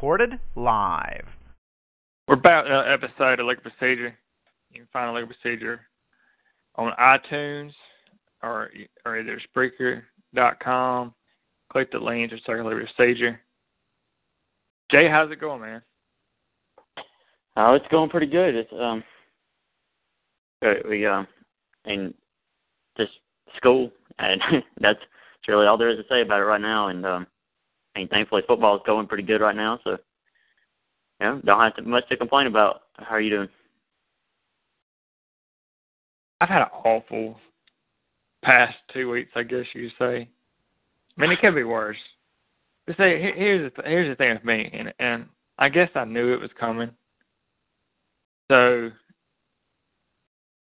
Recorded live. We're about in another episode of Illegal Procedure. You can find Illegal Procedure on iTunes or or either Spreaker.com. Click the link to Circular Procedure. Jay, how's it going, man? Oh, it's going pretty good. It's um, uh, we um, and just school, and that's that's really all there is to say about it right now. And um, I mean, thankfully football is going pretty good right now, so yeah, don't have to, much to complain about. How are you doing? I've had an awful past two weeks, I guess you say. I mean, it could be worse. To say, here's the here's the thing with me, and and I guess I knew it was coming. So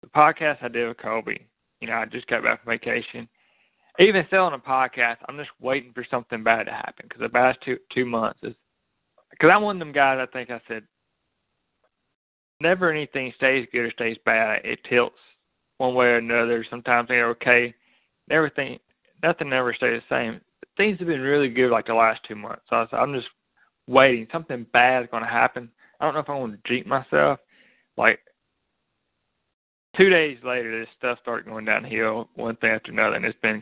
the podcast I did with Colby, you know, I just got back from vacation. Even selling a podcast, I'm just waiting for something bad to happen because the past two two months is because I'm one of them guys. I think I said never anything stays good or stays bad. It tilts one way or another. Sometimes they're okay. Everything, nothing ever stays the same. Things have been really good like the last two months. So I'm just waiting. Something bad is going to happen. I don't know if I want to cheat myself. Like two days later, this stuff started going downhill, one thing after another, and it's been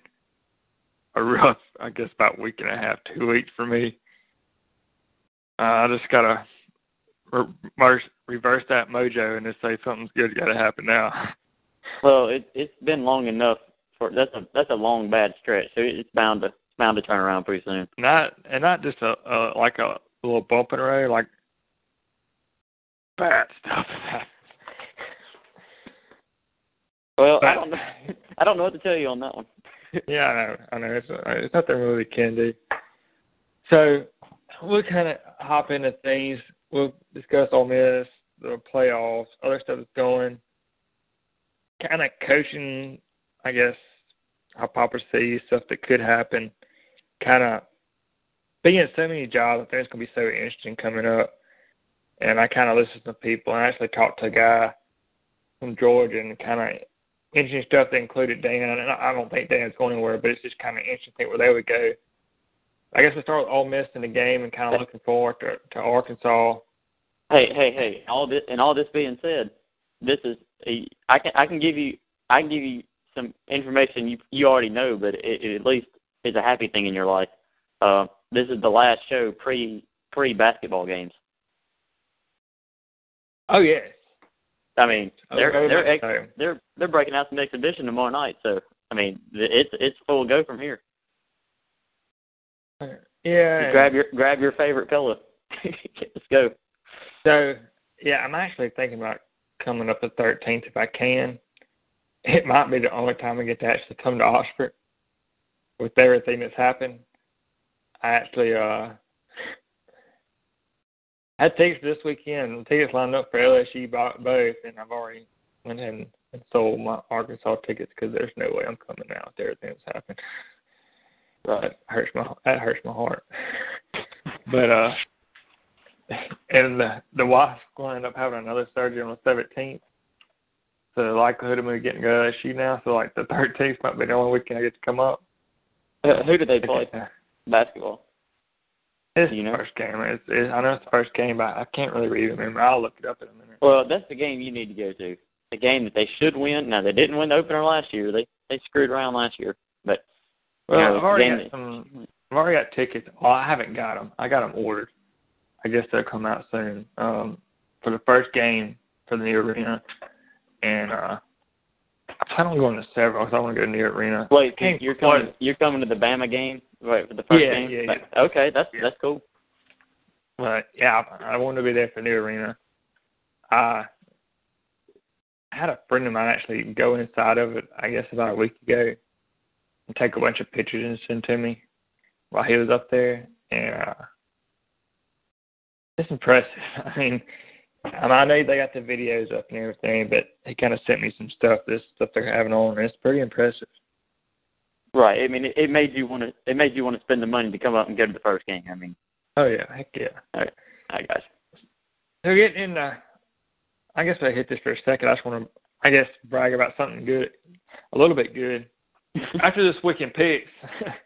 a rough, I guess, about week and a half, two weeks for me. Uh, I just gotta reverse, reverse that mojo and just say something's good got to happen now. Well, it it's been long enough for that's a that's a long bad stretch. So it's bound to it's bound to turn around pretty soon. Not and not just a, a like a little bump in the road, like bad stuff. well, I don't know. I don't know what to tell you on that one. Yeah, I know. I know. It's uh, it's nothing really can do. So we'll kind of hop into things. We'll discuss Ole Miss, the playoffs, other stuff that's going kind of coaching, I guess, hypocrisy, stuff that could happen, kind of being so many jobs, I think it's going to be so interesting coming up. And I kind of listened to people and I actually talked to a guy from Georgia and kind of interesting stuff that included Dan. And I don't think Dan's going anywhere, but it's just kind of interesting where they would go. I guess we start with Ole Miss in the game and kind of looking forward to, to Arkansas. Hey, hey, hey! All this and all this being said, this is I can I can give you I can give you some information you you already know, but it, it at least is a happy thing in your life. Uh, this is the last show pre pre basketball games. Oh yes. I mean, they're oh, they're ex- they're they're breaking out some exhibition tomorrow night, so I mean, it's it's full go from here. Yeah. Just grab your grab your favorite pillow. Let's go. So yeah, I'm actually thinking about coming up the 13th if I can. It might be the only time I get to actually come to Oxford with everything that's happened. I actually uh had tickets this weekend. Tickets lined up for LSU both, and I've already went ahead and sold my Arkansas tickets because there's no way I'm coming out with everything that's happened. That hurts my that hurts my heart. but uh and the the wife end up having another surgery on the seventeenth. So the likelihood of me getting to LSU now, so like the thirteenth might be the only weekend I get to come up. Uh, who did they play? Basketball. It's you know? the first game. It's, it's, I know it's the first game, but I can't really remember. I'll look it up in a minute. Well, that's the game you need to go to. The game that they should win. Now they didn't win the opener last year. They they screwed around last year, but well, you know, I've already got that, some. I've already got tickets. Well, I haven't got them. I got them ordered. I guess they'll come out soon. Um, for the first game for the new arena, and uh, I plan on going to several because I want to go to the new arena. Wait, you're coming? You're coming to the Bama game? Right for the first yeah, game? Yeah, yeah. Okay, that's yeah. that's cool. But yeah, I, I want to be there for new arena. I had a friend of mine actually go inside of it. I guess about a week ago. and take a bunch of pictures and send to me while he was up there, and uh, it's impressive. I mean, I know they got the videos up and everything, but he kind of sent me some stuff, this stuff they're having on, and it's pretty impressive. Right. I mean, it, it made you want to. It made you want to spend the money to come up and go to the first game. I mean. Oh yeah, heck yeah. All right, all right guys. So getting in, uh, I guess I hit this for a second. I just want to, I guess, brag about something good, a little bit good. After this week in picks,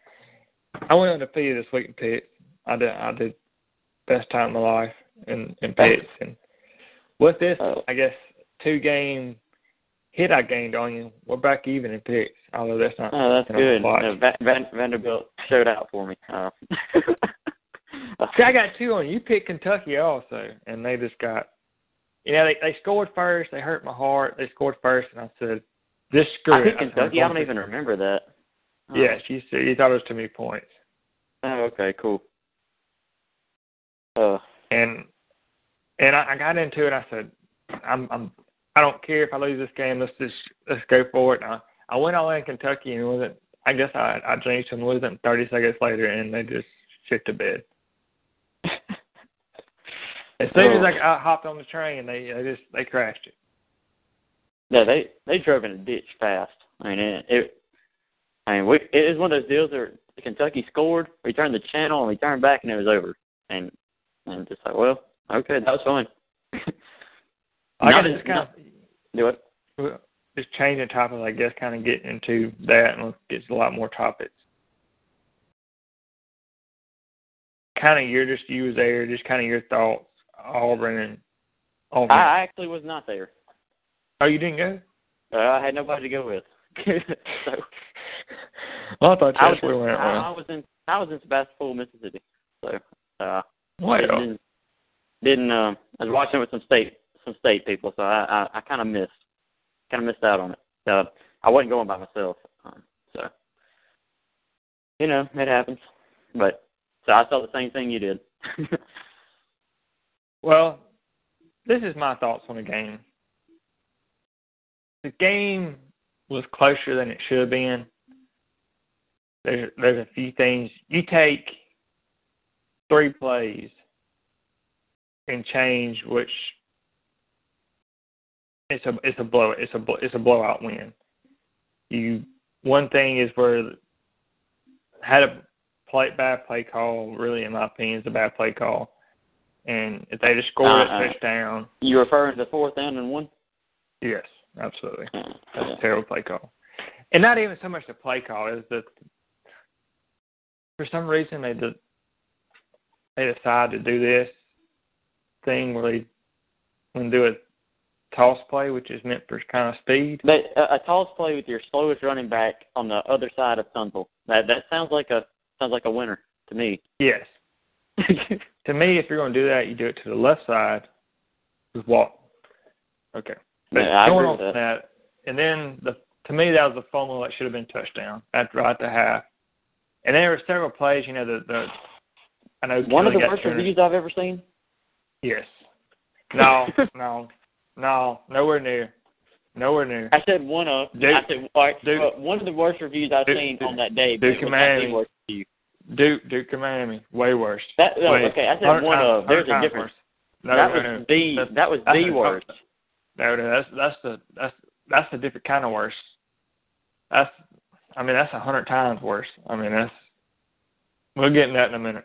I went undefeated this week in picks. I did, I did best time of my life in in picks, and with this, Oh. I guess two game hit I gained on you. We're back even in picks, although that's not. Oh, that's good. Uh, Van, Van, Vanderbilt showed out for me. Uh, See, I got two on you. You picked Kentucky also, and they just got. You know, they they scored first. They hurt my heart. They scored first, and I said, "This screw I it." think Kentucky. I'm I don't even remember that. Oh. Yes, you said you thought it was too many points, Oh, okay, cool. Uh, and and I, I got into it. I said, "I'm I'm I don't care if I lose this game. Let's just let's go for it." And I I went all the way in Kentucky, and it wasn't. I guess I I changed and wasn't 30 seconds later, and they just shit to bed. As soon as Oh. I, I hopped on the train, they they just they crashed it. no, they they drove in a ditch fast. I mean, it. it I mean, we, it was one of those deals where Kentucky scored, we turned the channel, and we turned back, and it was over. And and just like, well, okay, that was fun. I got as- it's kind Do it. of just changing topics. I guess kind of getting into that, and let's get a lot more topics. Kind of your just you was there, just kind of your thoughts, Auburn and Auburn. I actually was not there. oh, you didn't go? Uh, I had nobody to go with. so Well, I thought I was, that's where in, we went. I. I was in I was in Sebastopol, Mississippi. So uh Well, didn't didn't uh, I was watching it with some state some state people, so I I, I kind of missed kind of missed out on it. Uh, I wasn't going by myself, um, so you know it happens. But so I saw the same thing you did. Well, this is my thoughts on the game. The game was closer than it should have been. There's there's a few things you take three plays and change, which it's a it's a blow it's a it's a blowout win. You one thing is where had a play bad play call. Really, in my opinion, is a bad play call. And if they just scored Uh, a touchdown, you referring to the fourth down and one? yes, absolutely. Uh, That's a terrible play call. And not even so much the play call is that for some reason they did, they decide to do this thing where they when do a toss play, which is meant for kind of speed. But a, a toss play with your slowest running back on the other side of Tunsil. That that sounds like a sounds like a winner to me. Yes. to me, if you're going to do that, you do it to the left side with Walton. Okay. But Yeah, I going on from that, and then the to me that was a fumble that should have been touchdown at right the half. And there were several plays, you know, the the I know One of the worst turned- reviews I've ever seen. Yes. No, no, no, nowhere near, nowhere near. I said one of. Duke- I said all right, Duke- uh, one of the worst reviews I've Duke- seen Duke- on that day. Duke and Miami. the worst review. Duke, Duke, and Miami, way worse. That no, Way- okay, I said one times- of. There's a difference. No, that no, was no. the That's- that was that's the a- worst. No, no, that's that's the that's that's a different kind of worse. That's I mean that's a hundred times worse. I mean that's we'll get into that in a minute.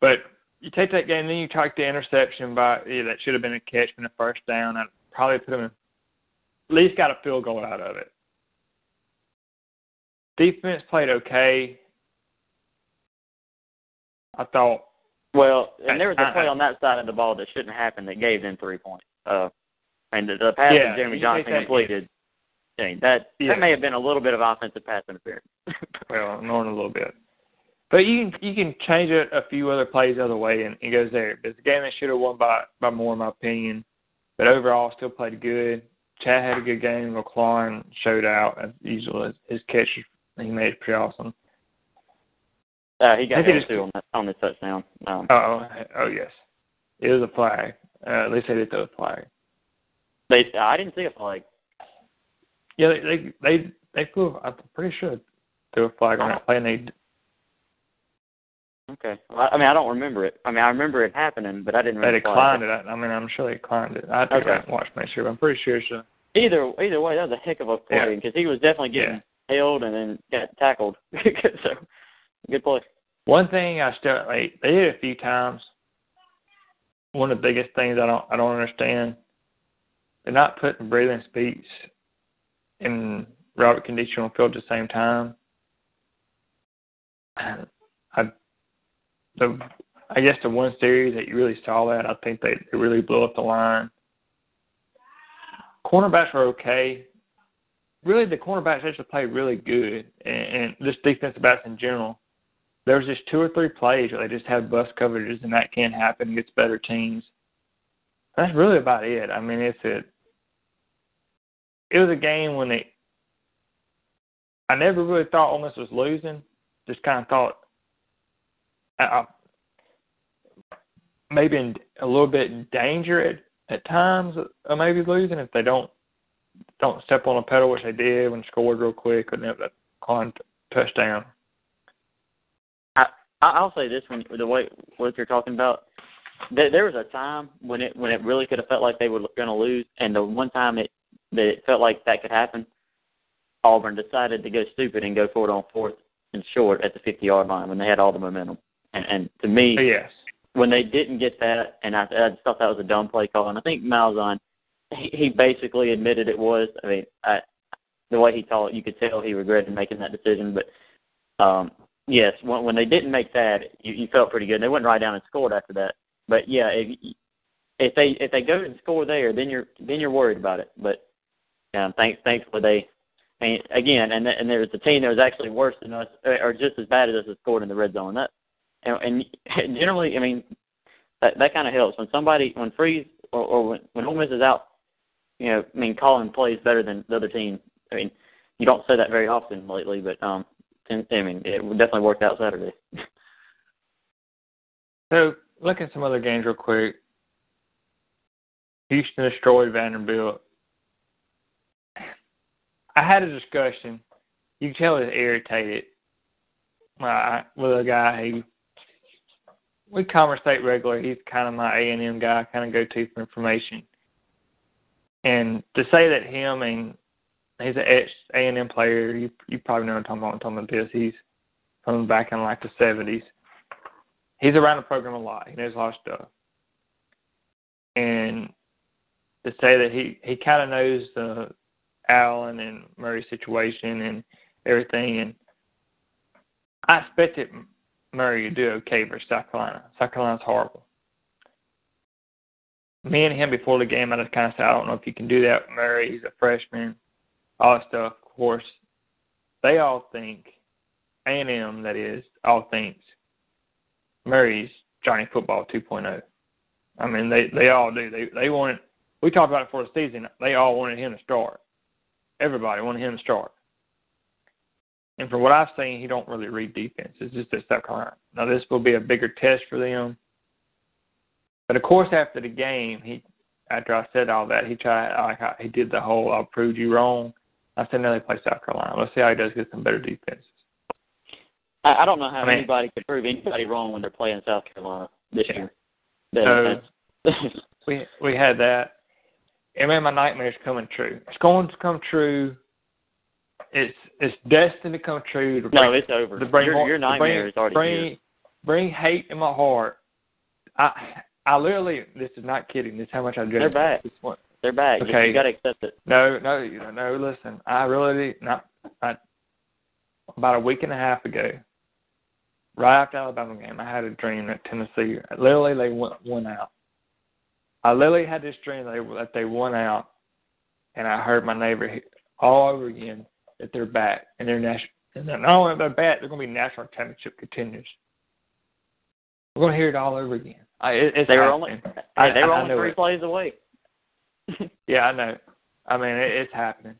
But you take that game, then you take the interception by yeah, that should have been a catch and a first down. I'd probably put in, at least got a field goal out of it. Defense played okay. I thought Well, and there was a play on that side of the ball that shouldn't happen that gave them three points. Uh, and the, the pass Yeah, that Jeremy Johnson completed, I mean, that Yeah. that may have been a little bit of offensive pass interference. well, ignoring a little bit. But you can you can change it a few other plays the other way, and it goes there. But It's a game they should have won by by more, in my opinion. But overall, still played good. Chad had a good game. McLaurin showed out as usual. His, his catch he made pretty awesome. Uh, he got I think held it's- too on that on the touchdown. Um, Oh, oh, oh yes, it was a flag. Uh, at least they did throw a flag. they I didn't see a flag. Yeah, they they they, they flew. I'm pretty sure threw a flag on that play, and they Okay. Well, I mean, I don't remember it. I mean, I remember it happening, but I didn't. they Really declined it. I, I mean, I'm sure they declined it. I think Okay. I watched of it. I'm pretty sure a Either either way, that was a heck of a play Yeah. because he was definitely getting held and then got tackled. so good play. One thing I still like they did a few times. One of the biggest things I don't I don't understand. They're not putting Breeland Speaks and Robert Nkemdiche on field at the same time. I the I guess the one series that you really saw that I think they, they really blew up the line. Cornerbacks were okay. Really, the cornerbacks actually played really good, and, and just defensive backs in general there was just two or three plays where they just had bust coverages, and that can happen against better teams. That's really about it. I mean, it's a it was a game when they. I never really thought Ole Miss was losing. Just kind of thought, uh, maybe in a little bit in danger at at times of maybe losing if they don't don't step on a pedal, which they did when scored real quick and have that con touchdown. I I'll say this when the way what you're talking about. There, there was a time when it when it really could have felt like they were going to lose, and the one time it that it felt like that could happen, Auburn decided to go stupid and go for it on fourth and short at the 50 yard line when they had all the momentum. And and to me, Yes. when they didn't get that, and I, I just thought that was a dumb play call. And I think Malzahn, he, he basically admitted it was. I mean, I, the way he talked, you could tell he regretted making that decision. But um, yes, when, when they didn't make that, you, you felt pretty good. They went right down and scored after that. But yeah, if if they if they go and score there, then you're then you're worried about it. But um, thanks thankfully they. Mean, again, and and there was a team that was actually worse than us, or just as bad as us, that scored in the red zone. That and, and generally, I mean, that that kind of helps when somebody when Freeze or, or when when Ole Miss is out, you know, I mean, calling plays better than the other team. I mean, you don't say that very often lately, but um, I mean, it definitely worked out Saturday. So look at some other games real quick. Houston destroyed Vanderbilt. I had a discussion. You can tell it's irritated uh, with a guy who we conversate regularly. He's kind of my A and M guy, kind of go to for information. And to say that him and he's an ex A and M player, you you probably know what I'm talking about. I'm talking about this. He's from back in like the seventies. He's around the program a lot. He knows a lot of stuff. And to say that he he kind of knows the Allen and Murray situation and everything, and I expected Murray you do okay versus South Carolina. South Carolina's horrible. Me and him before the game, I just kind of said, I don't know if you can do that. Murray, he's a freshman, all that stuff. Of course, they all think, A&M, that is, all thinks Murray's Johnny Football 2.0. I mean, they they all do. They they wanted. We talked about it for the season. They all wanted him to start. Everybody wanted him to start. And from what I've seen, he don't really read defense. It's just at South Carolina. Now this will be a bigger test for them. But of course, after the game, he after I said all that, he tried like I- he did the whole "I proved you wrong." I said, "No, they play South Carolina. Let's see how he does get some better defenses." I, I don't know how I mean- anybody could prove anybody wrong when they're playing South Carolina this Yeah. year. That- So- we we had that. And man, my nightmare's coming true. It's going to come true. It's it's destined to come true. To no, it's over. to bring your your nightmare bring, is already bring, here. Bring hate in my heart. I I literally this is not kidding. This is how much I dread They're back. this one. They're back. Okay. You, got to accept it. No, no, no. Listen, I really not. I, about a week and a half ago, right after Alabama game, I had a dream that Tennessee literally they went won out. I literally had this dream that they, that they won out, and I heard my neighbor all over again that they're back and they're national. And not only they're back, they're going to be national championship contenders. We're going to hear it all over again. I, it, it's They were only happening. I- they were I only three it. plays away. Yeah, I know. I mean, it, it's happening.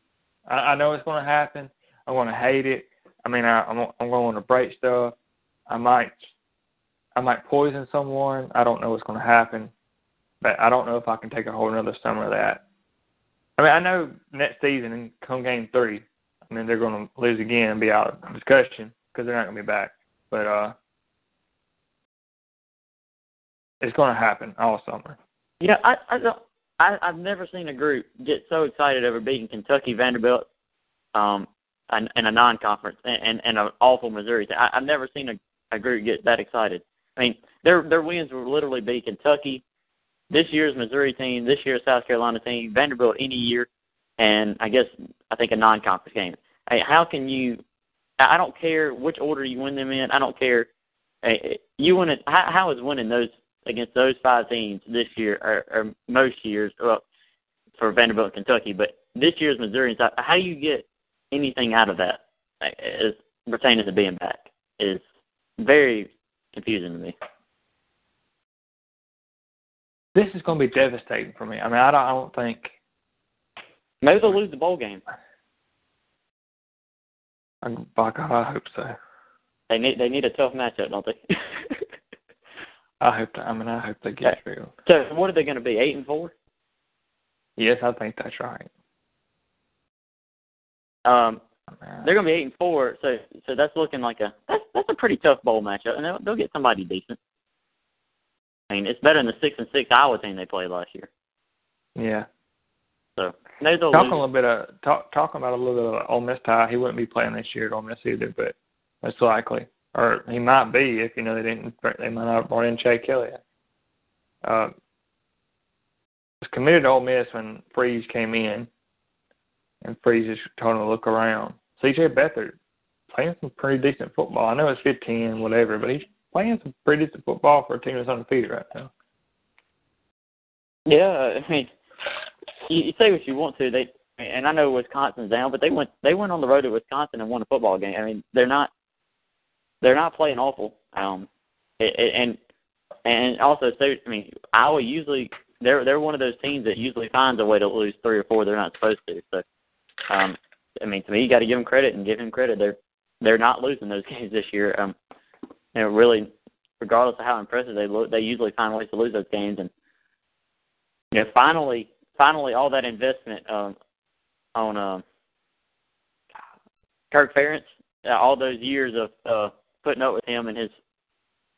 I, I know it's going to happen. I'm going to hate it. I mean, I, I'm I'm going to break stuff. I might I might poison someone. I don't know what's going to happen, but I don't know if I can take a whole another summer of that. I mean, I know next season come game three, I mean, they're going to lose again and be out of discussion because they're not going to be back. But uh, it's going to happen all summer. Yeah, I I don't. I, I've never seen a group get so excited over beating Kentucky, Vanderbilt, um, and, and a non-conference, and, and, and an awful Missouri. I, I've never seen a, a group get that excited. I mean, their their wins will literally be Kentucky, this year's Missouri team, this year's South Carolina team, Vanderbilt any year, and I guess I think a non-conference game. Hey, how can you? I don't care which order you win them in. I don't care. Hey, you win it. How, how is winning those against those five teams this year, or, or most years, well, for Vanderbilt and Kentucky, but this year's Missouri. How do you get anything out of that eh, as pertaining to being back? Is very confusing to me. This is going to be devastating for me. I mean, I don't, I don't think. Maybe they'll lose the bowl game. I, by God, I hope so. They need they need a tough matchup, don't they? I hope. I mean, I hope they get through. So, what are they going to be? Eight and four. Yes, I think that's right. Um, they're going to be eight and four, so so that's looking like a that's that's a pretty tough bowl matchup, and they'll, they'll get somebody decent. I mean, it's better than the six and six Iowa team they played last year. Yeah. So they'll talking a little bit of talk, talking about a little bit of Ole Miss tie. He wouldn't be playing this year at Ole Miss either, but most likely, or he might be if you know they didn't. They might not have brought in Chad Kelly. Uh, was committed to Ole Miss when Freeze came in, and Freeze just told him to look around. C.J. Beathard playing some pretty decent football. I know it's 15, whatever, but he's playing some pretty decent football for a team that's undefeated right now. Yeah, I mean, you, you say what you want to. They and I know Wisconsin's down, but they went they went on the road to Wisconsin and won a football game. I mean, they're not they're not playing awful. Um, it, it, and and also, so I mean, Iowa usually they're they're one of those teams that usually finds a way to lose three or four they're not supposed to. So, um, I mean, to me, you got to give them credit and give them credit. They're they're not losing those games this year. Um, you know, really, regardless of how impressive they look, they usually find ways to lose those games. And you know, finally, finally, all that investment um, on um, Kirk Ferentz, uh, all those years of uh, putting up with him and his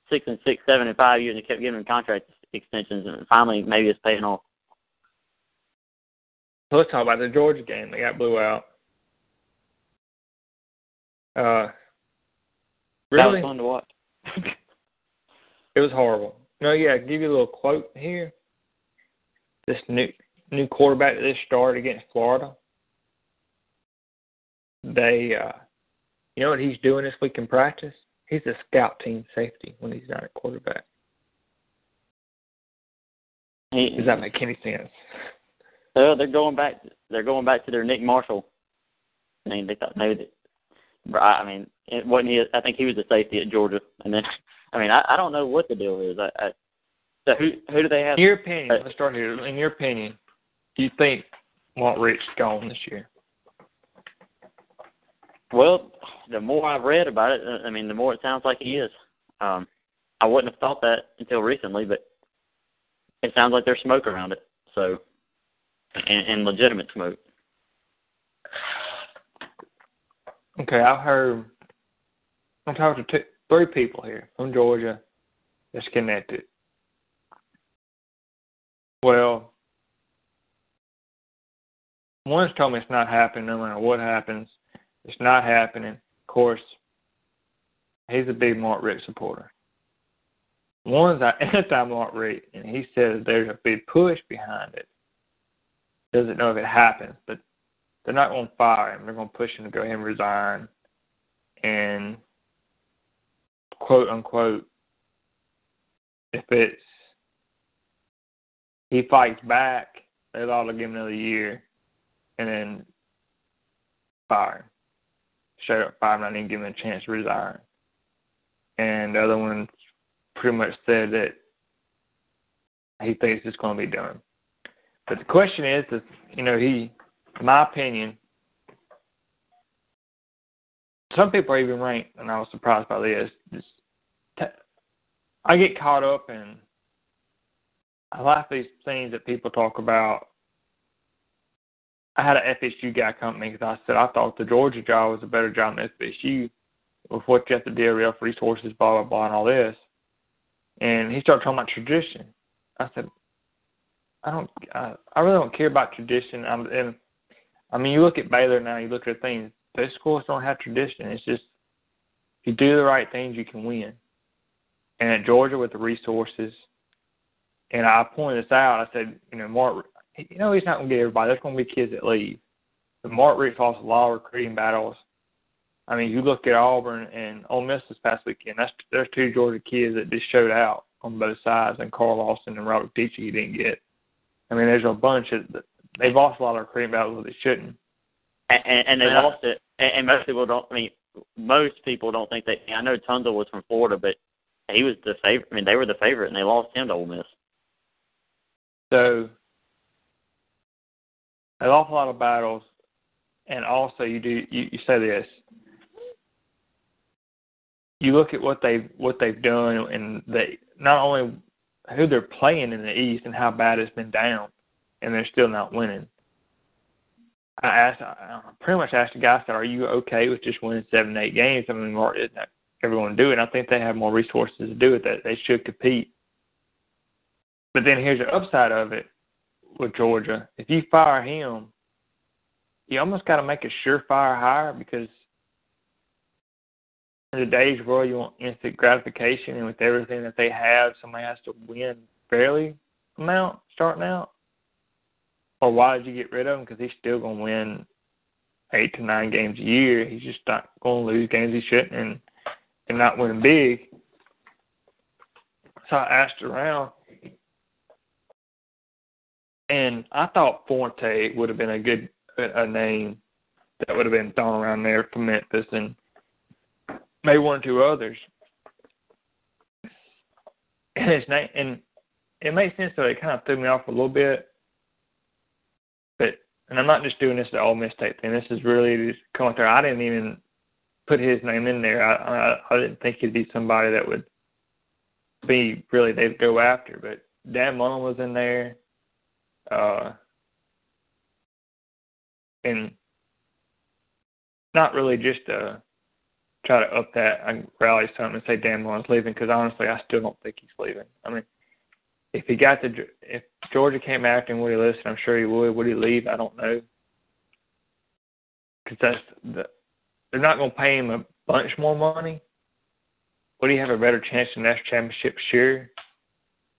six and six, seven and five years, and kept giving him contract extensions, and finally, maybe it's paying off. So let's talk about the Georgia game. They got blew out. Uh, really? That was fun to watch. it was horrible. No, yeah, give you a little quote here. This new new quarterback that just started against Florida. They, uh, you know what he's doing this week in practice? He's a scout team safety when he's not at quarterback. He, Does that make any sense? Uh, they're going back. They're going back to their Nick Marshall. I mean, they thought maybe. That, I mean, it wasn't he? I think he was a safety at Georgia, and then, I mean, I, I don't know what the deal is. I, I so who who do they have? In your opinion, let's start here. In your opinion, do you think Walt Richt gone this year? Well, the more I've read about it, I mean, the more it sounds like he is. Um, I wouldn't have thought that until recently, but it sounds like there's smoke around it. So, and, and legitimate smoke. Okay, I've heard. I talked to two, three people here from Georgia that's connected. Well, one's told me it's not happening no matter what happens. It's not happening. Of course, he's a big Mark Richt supporter. One's anti Mark Richt, and he says there's a big push behind it. Doesn't know if it happens, but they're not going to fire him. They're going to push him to go ahead and resign. And quote unquote, if it's he fights back, they ought to give him another year, and then fire. Straight up fire not even give him a chance to resign. And the other one pretty much said that he thinks it's going to be done. But the question is, is you know, he, in my opinion, some people are even ranked, and I was surprised by this. Just I get caught up in I like these things that people talk about I had an FSU guy come to me because I said I thought the Georgia job was a better job than FSU with what you have to rough resources, blah blah blah, and all this. And he started talking about tradition. I said, I don't, I, I really don't care about tradition. I'm, and I mean, you look at Baylor now, you look at things. Those schools don't have tradition. It's just if you do the right things, you can win. And at Georgia with the resources, and I pointed this out. I said, you know, Mark, you know, he's not going to get everybody. There's going to be kids that leave. But Mark Richt lost a lot of recruiting battles. I mean, you look at Auburn and Ole Miss this past weekend. That's there's two Georgia kids that just showed out on both sides, and Carl Lawson and Robert Nkemdiche he didn't get. I mean, there's a bunch of they've lost a lot of recruiting battles that they shouldn't. And, and, and they and lost I, it. And most people don't. I mean, most people don't think they. I know Tunsil was from Florida, but he was the favorite. I mean, they were the favorite, and they lost him to Ole Miss. So an awful lot of battles, and also you do you, you say this. You look at what they've what they've done, and they not only who they're playing in the East and how bad it's been down, and they're still not winning. I asked, I pretty much asked the guy, I said, "Are you okay with just winning seven, eight games?" I mean, Mark, everyone do it? I think they have more resources to do it. That they should compete. But then here's the upside of it with Georgia. If you fire him, you almost got to make a surefire hire because in today's world, you want instant gratification, and with everything that they have, somebody has to win fairly amount starting out. Or why did you get rid of him? Because he's still going to win eight to nine games a year. He's just not going to lose games he shouldn't and and not win big. So I asked around, and I thought Fuente would have been a good a name that would have been thrown around there for Memphis and maybe one or two others. And and it makes sense that it kind of threw me off a little bit. But and I'm not just doing this the Ole Miss State thing. This is really just coming through. I didn't even put his name in there. I, I I didn't think he'd be somebody that would be really they'd go after. But Dan Mullen was in there. Uh, and not really just to try to up that and rally something and say Dan Mullen's leaving because honestly I still don't think he's leaving. I mean, if he got to if Georgia came after him, would he listen? I'm sure he would. Would he leave? I don't know. Because that's the they're not going to pay him a bunch more money. Would he have a better chance in the national championship? Sure.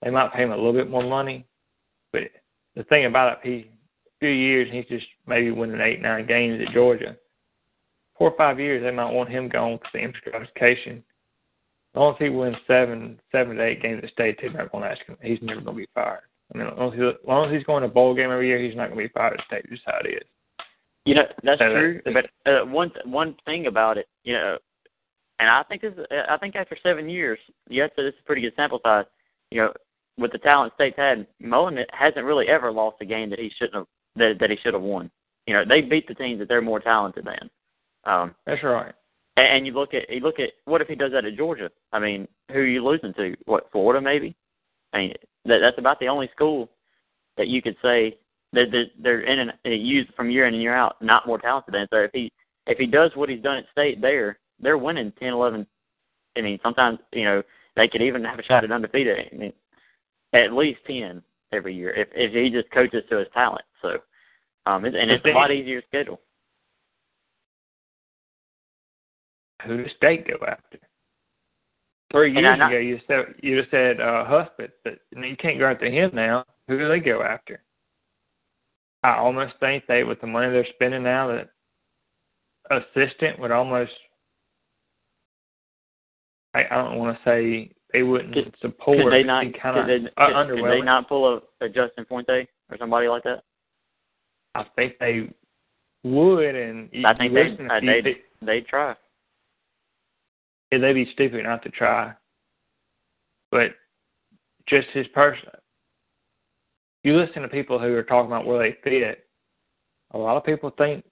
They might pay him a little bit more money, but the thing about it, he a few years and he's just maybe winning eight, nine games at Georgia. Four or five years, they might want him gone because the gratification. As long as he wins seven, seven to eight games at state, they're not going to ask him. He's never going to be fired. I mean, as long as, he, as long as he's going to bowl game every year, he's not going to be fired at state. Just how it is. You know, that's so true. That, but uh, one one thing about it, you know, and I think this, I think after seven years, yes, this is a pretty good sample size. You know, with the talent State's had, Mullen hasn't really ever lost a game that he shouldn't have that that he should have won. You know, they beat the teams that they're more talented than. Um, That's right. And, and you look at you look at what if he does that at Georgia? I mean, who are you losing to? What Florida maybe? I mean, that that's about the only school that you could say that they're, they're in and used from year in and year out not more talented than. So if he if he does what he's done at State there, they're winning ten, eleven. I mean, sometimes you know they could even have a shot at undefeated. I mean, at least ten every year if if he just coaches to his talent. So, um, and it's a lot easier schedule. Who does state go after? Three years ago, you said you just said uh, Husband, but you can't go after him now. Who do they go after? I almost think they, with the money they're spending now, that assistant would almost. I, I don't want to say they wouldn't could, support. Could they not? Kind of could, they, uh, could, could they not pull a, a Justin Fuente or somebody like that? I think they would, and I think they uh, they they try. Yeah, they'd be stupid not to try. But just his person, you listen to people who are talking about where they fit. A lot of people think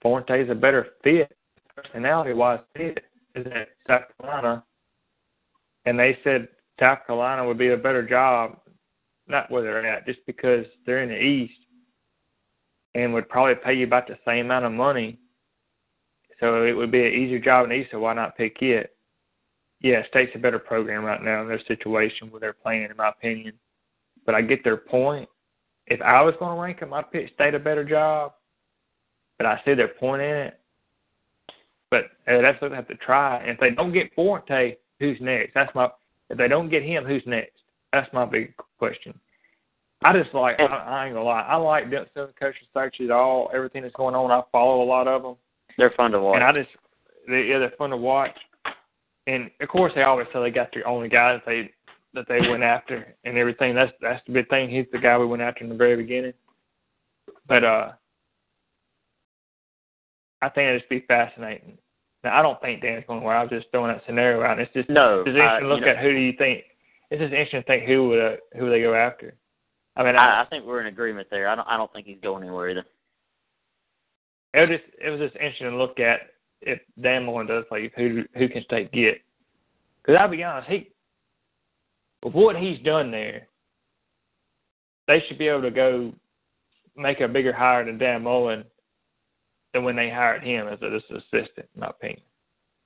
Fuente is a better fit, personality wise fit, is at South Carolina and they said South Carolina would be a better job, not where they're at, just because they're in the East. and would probably pay you about the same amount of money. So it would be an easier job in East, so why not pick it? Yeah, State's a better program right now in their situation where they're playing, in my opinion. But I get their point. If I was going to rank them, I'd pick State a better job. But I see their point in it. But uh, that's what they have to try. And if they don't get Fuente, who's next? That's my. If they don't get him, who's next? That's my big question. I just like. I, I ain't gonna lie. I like the coaching searches, all everything that's going on. I follow a lot of them. They're fun to watch. And I just, they, yeah, they're fun to watch. And of course, they always say they got their only guy that they that they went after and everything. That's that's the big thing. He's the guy we went after in the very beginning. But uh, I think it'd just be fascinating. Now, I don't think Dan's going wear. I was just throwing that scenario out. It's just no. It's interesting uh, to look know, at who do you think. It's just interesting to think who would uh, who would they go after. I mean, I, I think we're in agreement there. I don't. I don't think he's going anywhere either. it was just it was just interesting to look at if Dan Mullen does play, who who can State get? Because I'll be honest, he with what he's done there, they should be able to go make a bigger hire than Dan Mullen than when they hired him as an assistant, in my opinion.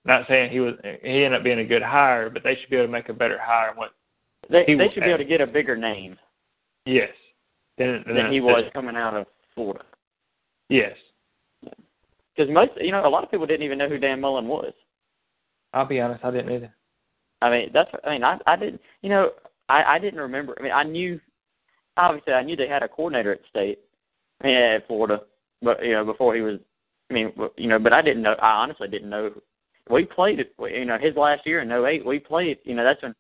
Not saying he was he ended up being a good hire, but they should be able to make a better hire what They He they should be able to get a bigger name yes. Than, than, than he was coming out of Florida. Yes. Because most, you know, a lot of people didn't even know who Dan Mullen was. I'll be honest, I didn't either. I mean, that's. I mean, I I didn't. You know, I I didn't remember. I mean, I knew. Obviously, I knew they had a coordinator at State. I mean, at Florida, but you know, before he was. I mean, you know, but I didn't know. I honestly didn't know. We played it. You know, his last year in '08, we played. You know, that's when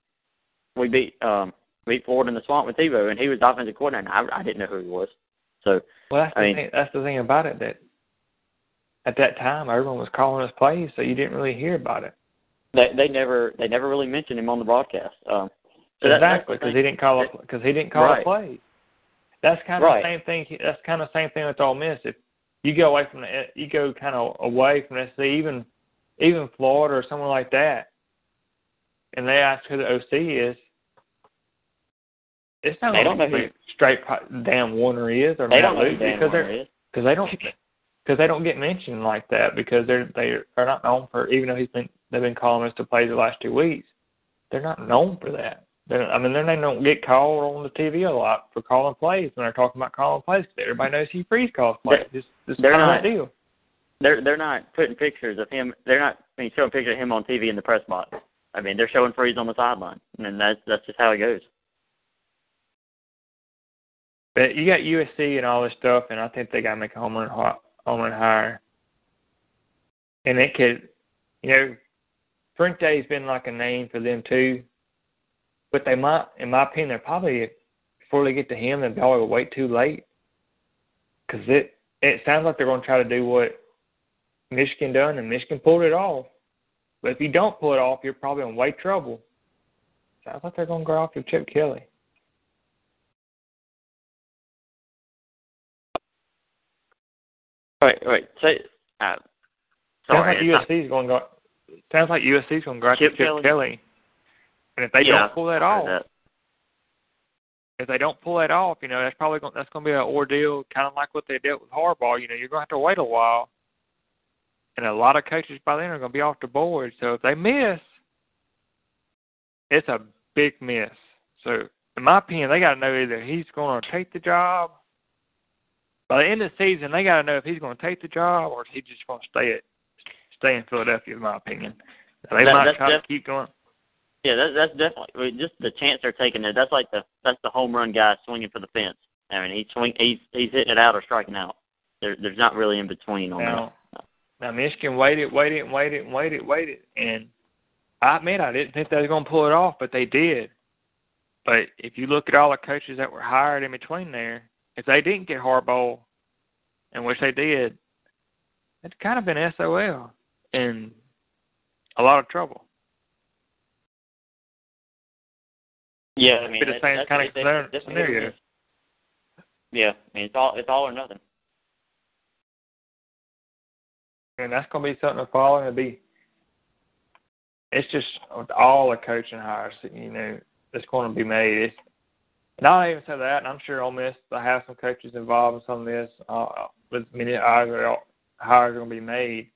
we beat um beat Florida in the swamp with Tebow, and he was the offensive coordinator. And I I didn't know who he was. So Well, that's the I mean- thing. That's the thing about it that at that time everyone was calling us plays, so you didn't really hear about it. they they never they never really mentioned him on the broadcast. Um, so the exactly, because he didn't call because he didn't call Right. a play. That's kind of Right. the same thing. That's kind of the same thing with Ole Miss. If you go away from the, you go kind of away from SC, even even Florida or somewhere like that, and they ask who the OC is, it's not They don't know be straight Dan Werner is or They don't know who because they're because they don't because they don't get mentioned like that because they're they are not known for even though he's been they've been calling us to play the last two weeks they're not known for that they're, I mean then they don't get called on the TV a lot for calling plays when they're talking about calling plays everybody knows he freeze calls plays They're- just just they're kind not- that deal They're they're not putting pictures of him. They're not I mean, showing pictures of him on TV in the press box. I mean, they're showing Freeze on the sideline, and that's that's just how it goes. but you got USC and all this stuff and I think they got to make a home run home run hire and it could you know Fuente's been like a name for them too but they might, in my opinion, they're probably before they get to him, they'll probably wait too late because it it sounds like they're going to try to do what Michigan done, and Michigan pulled it off. But if you don't pull it off, you're probably in way trouble. Sounds like they're going to go after Chip Kelly. Wait, wait. Say, uh, Sounds like it's not- going to go. Sounds like USC's going to go after Chip Chip Kelly? Kelly. And if they yeah, don't pull that off, that. if they don't pull that off, you know that's probably going, that's going to be an ordeal, kind of like what they did with Harbaugh. You know, you're going to have to wait a while, and a lot of coaches by then are going to be off the board. So if they miss, it's a big miss. So in my opinion, they got to know either he's going to take the job. By the end of the season, they got to know if he's going to take the job or if he's just going to stay at stay in Philadelphia. In my opinion, they That- might try to keep going. Yeah, that, that's definitely I mean, just the chance they're taking there. That's like the that's the home run guy swinging for the fence. I mean, he's swing he's he's hitting it out or striking out. There, there's not really in between on Now, that. now Michigan waited, waited, waited, waited, waited, and I admit I didn't think they were going to pull it off, but they did. But if you look at all the coaches that were hired in between there, if they didn't get Harbaugh, and which they did, it's kind of been SOL and a lot of trouble. Yeah, I mean, Bit of that's- kind of scenario- scenario. Yeah, I mean, it's all it's all or nothing. and that's going to be something to follow. It'll be, it's just with all the coaching hires, you know, that's going to be made. It's, and I'll even say that, and I'm sure Ole Miss will have some coaches involved in some of this. Uh, with many hires are hires are going to be made,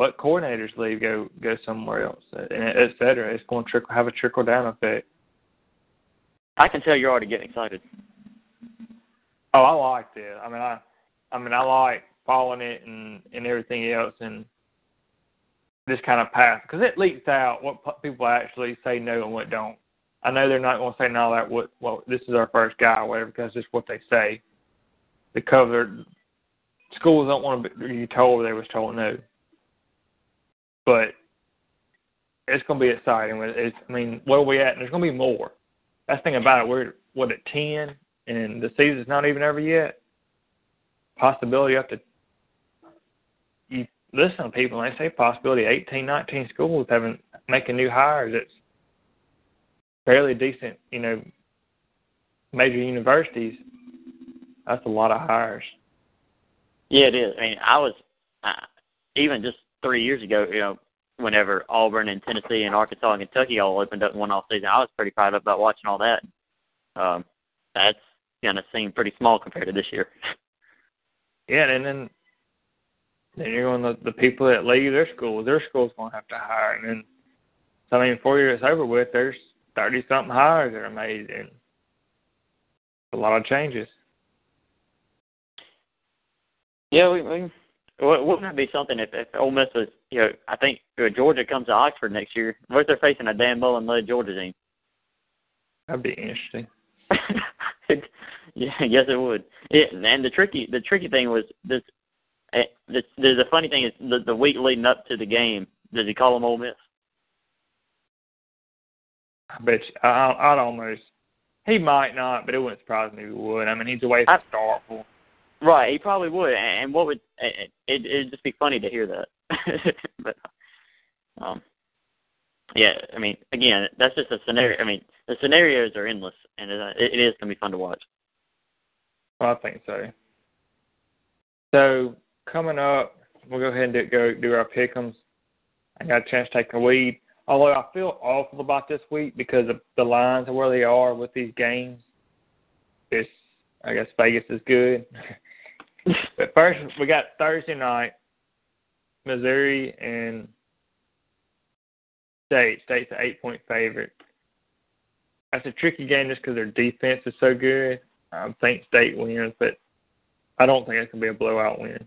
what coordinators leave go go somewhere else, and et cetera. It's going to trickle have a trickle down effect. I can tell you're already getting excited. Oh, I liked it. I mean, I, I mean, I like following it and and everything else, and this kind of path because it leaks out what people actually say no and what don't. I know they're not going to say no that what well this is our first guy or whatever because it's what they say. Because they're, schools don't want to be told they was told no. But it's going to be exciting. It's, I mean, where are we at? And there's going to be more. That's the thing about it. We're what at ten, and the season's not even over yet. Possibility up to you listen to people and they say possibility 18, 19 schools having making new hires. It's fairly decent, you know, major universities. That's a lot of hires. Yeah, it is. I mean, I was uh, even just three years ago. You know, whenever Auburn and Tennessee and Arkansas and Kentucky all opened up in one off season, I was pretty fired up about watching all that. Um, that's gonna seem pretty small compared to this year. Yeah, and then then you're going to the people that leave their school, their school's going to have to hire, and then so I mean, four years over with, there's thirty something hires that are made, and a lot of changes. Yeah, we, we wouldn't that be something if, if Ole Miss was, you know, I think Georgia comes to Oxford next year. What if they're facing a Dan Mullen led Georgia team? That'd be interesting. yeah, yes, it would. It, and the tricky, the tricky thing was this Eh, the, the, the funny thing is the, the week leading up to the game, does he call him Ole Miss? I bet you, I, I'd almost. He might not, but it wouldn't surprise me if he would. I mean, he's a away from Starkville. Right, he probably would. And what would it, it? It'd just be funny to hear that. but um, yeah, I mean, again, that's just a scenario. I mean, the scenarios are endless, and it, it is gonna be fun to watch. Well, I think so. So coming up, we'll go ahead and do, go do our pickums. I got a chance to take a lead. Although I feel awful about this week because of the lines and where they are with these games. It's I guess Vegas is good. first we got Thursday night, Missouri and State. State's an eight point favorite. That's a tricky game just because their defense is so good. I think State wins, but I don't think it's gonna be a blowout win.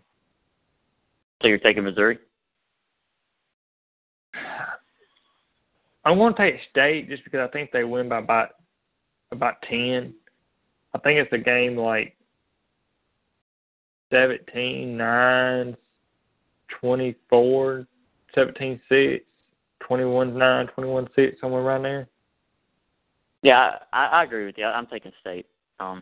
So you're taking Missouri? I'm going to take State just because I think they win by about about ten. I think it's a game like 17 9, 24, 17 6, 21 9, 21 6, somewhere around there. Yeah, I, I agree with you. I'm taking State. Um,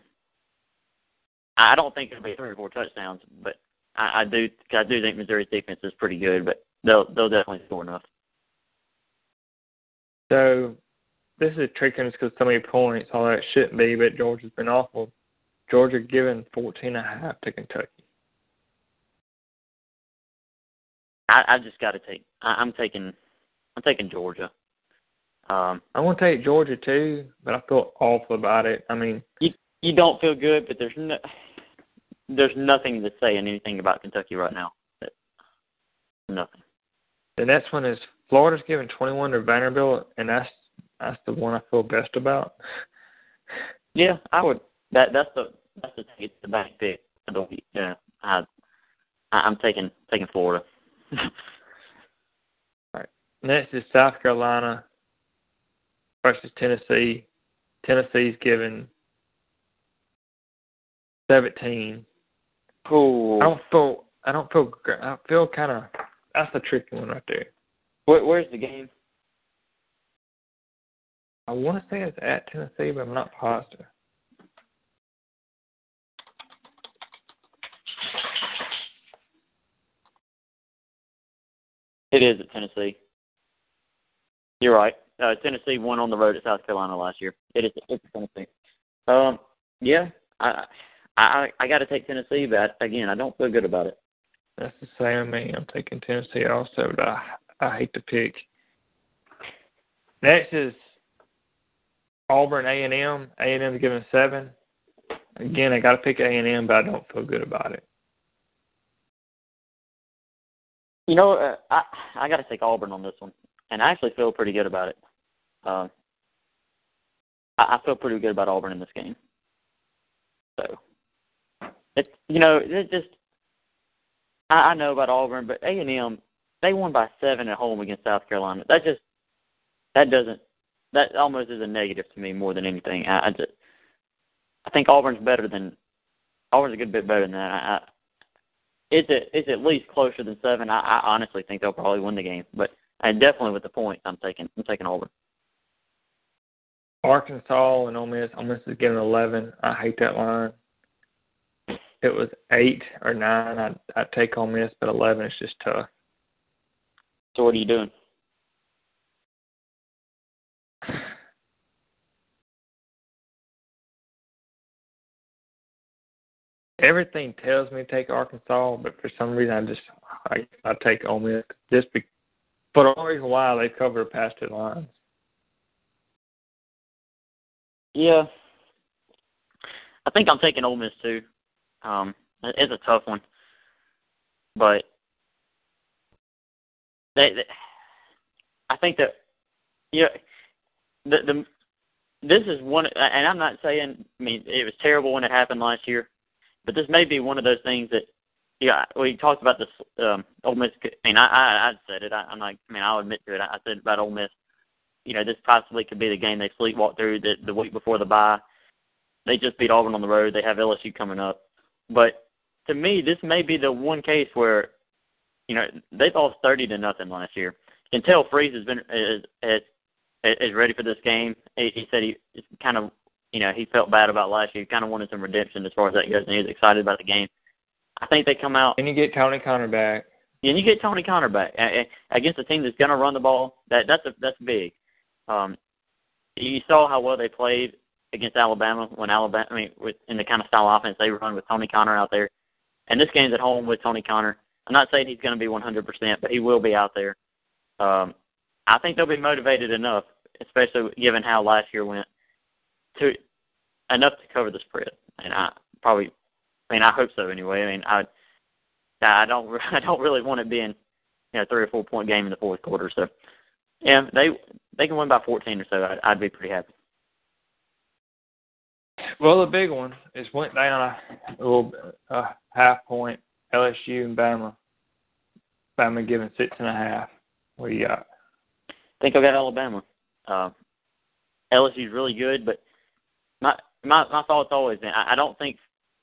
I don't think it'll be three or four touchdowns, but I, I do I do think Missouri's defense is pretty good, but they'll they'll definitely score enough. So this is a tricky because so many points, all that shouldn't be, but Georgia's been awful. Georgia given fourteen and a half to Kentucky. I, I just got to take. I, I'm taking. I'm taking Georgia. Um, I want to take Georgia too, but I feel awful about it. I mean, you you don't feel good, but there's no there's nothing to say anything about Kentucky right now. Nothing. The next one is Florida's giving 21 to Vanderbilt, and that's that's the one I feel best about. Yeah, I would. That that's the that's the it's the back pick of the week. Yeah, I I'm taking taking Florida. All right. Next is South Carolina versus Tennessee. Tennessee's given 17 Cool. I don't feel. I don't feel. I feel kind of. That's a tricky one right there. Where, where's the game? I want to say it's at Tennessee, but I'm not positive. It is at Tennessee. You're right. Uh, Tennessee won on the road at South Carolina last year. It is. It's Tennessee. Um. Yeah. I I I got to take Tennessee, but again, I don't feel good about it. That's the same with me. I'm taking Tennessee also, but I I hate to pick. Next is Auburn A and M. A and M given seven. again, I got to pick A and M, but I don't feel good about it. You know, uh, I I got to take Auburn on this one, and I actually feel pretty good about it. Uh, I, I feel pretty good about Auburn in this game. So, it's you know, it just I, I know about Auburn, but A and M they won by seven at home against South Carolina. That just that doesn't that almost is a negative to me more than anything. I, I just I think Auburn's better than Auburn's a good bit better than that. I, it's a, it's at least closer than seven. I, I honestly think they'll probably win the game, but and definitely with the points, I'm taking I'm taking Auburn. Arkansas and Ole Miss. Ole Miss is getting eleven. I hate that line. It was eight or nine. I'd I'd take Ole Miss, but eleven is just tough. So what are you doing? Everything tells me to take Arkansas, but for some reason I just I I take Ole Miss just be, for the only reason why they cover past two lines. Yeah, I think I'm taking Ole Miss too. Um, it's a tough one, but they, they I think that yeah, the the this is one, and I'm not saying. I mean, it was terrible when it happened last year, but this may be one of those things that. Yeah, we talked about this. Um, Ole Miss. I mean, I I, I said it. I, I'm like, I mean, I'll admit to it. I, I said about Ole Miss. You know, this possibly could be the game they sleepwalk through the the week before the bye. They just beat Auburn on the road. They have LSU coming up, but to me, this may be the one case where, you know, they lost thirty to nothing last year. Until Freeze has been is, is is ready for this game. He, he said he kind of, you know, he felt bad about last year. He kind of wanted some redemption as far as that goes, and he was excited about the game. I think they come out. And you get Tony Conner back. And you get Tony Conner back against a team that's going to run the ball. That that's a, that's big. Um, you saw how well they played against Alabama when Alabama, I mean, with in the kind of style offense they run with Tony Conner out there. And this game's at home with Tony Conner. I'm not saying he's going to be 100%, but he will be out there. Um, I think they'll be motivated enough, especially given how last year went, to enough to cover the spread. And I probably, I mean, I hope so anyway. I mean, I, I don't, I don't really want it being, you know, three or four point game in the fourth quarter. So, yeah, they they can win by 14 or so. I'd, I'd be pretty happy. Well, the big one is went down a, a little a half point. LSU and Bama. Bama giving six and a half. What do you got? I think I got Alabama. Uh, LSU's really good, but my my my thoughts always been I, I don't think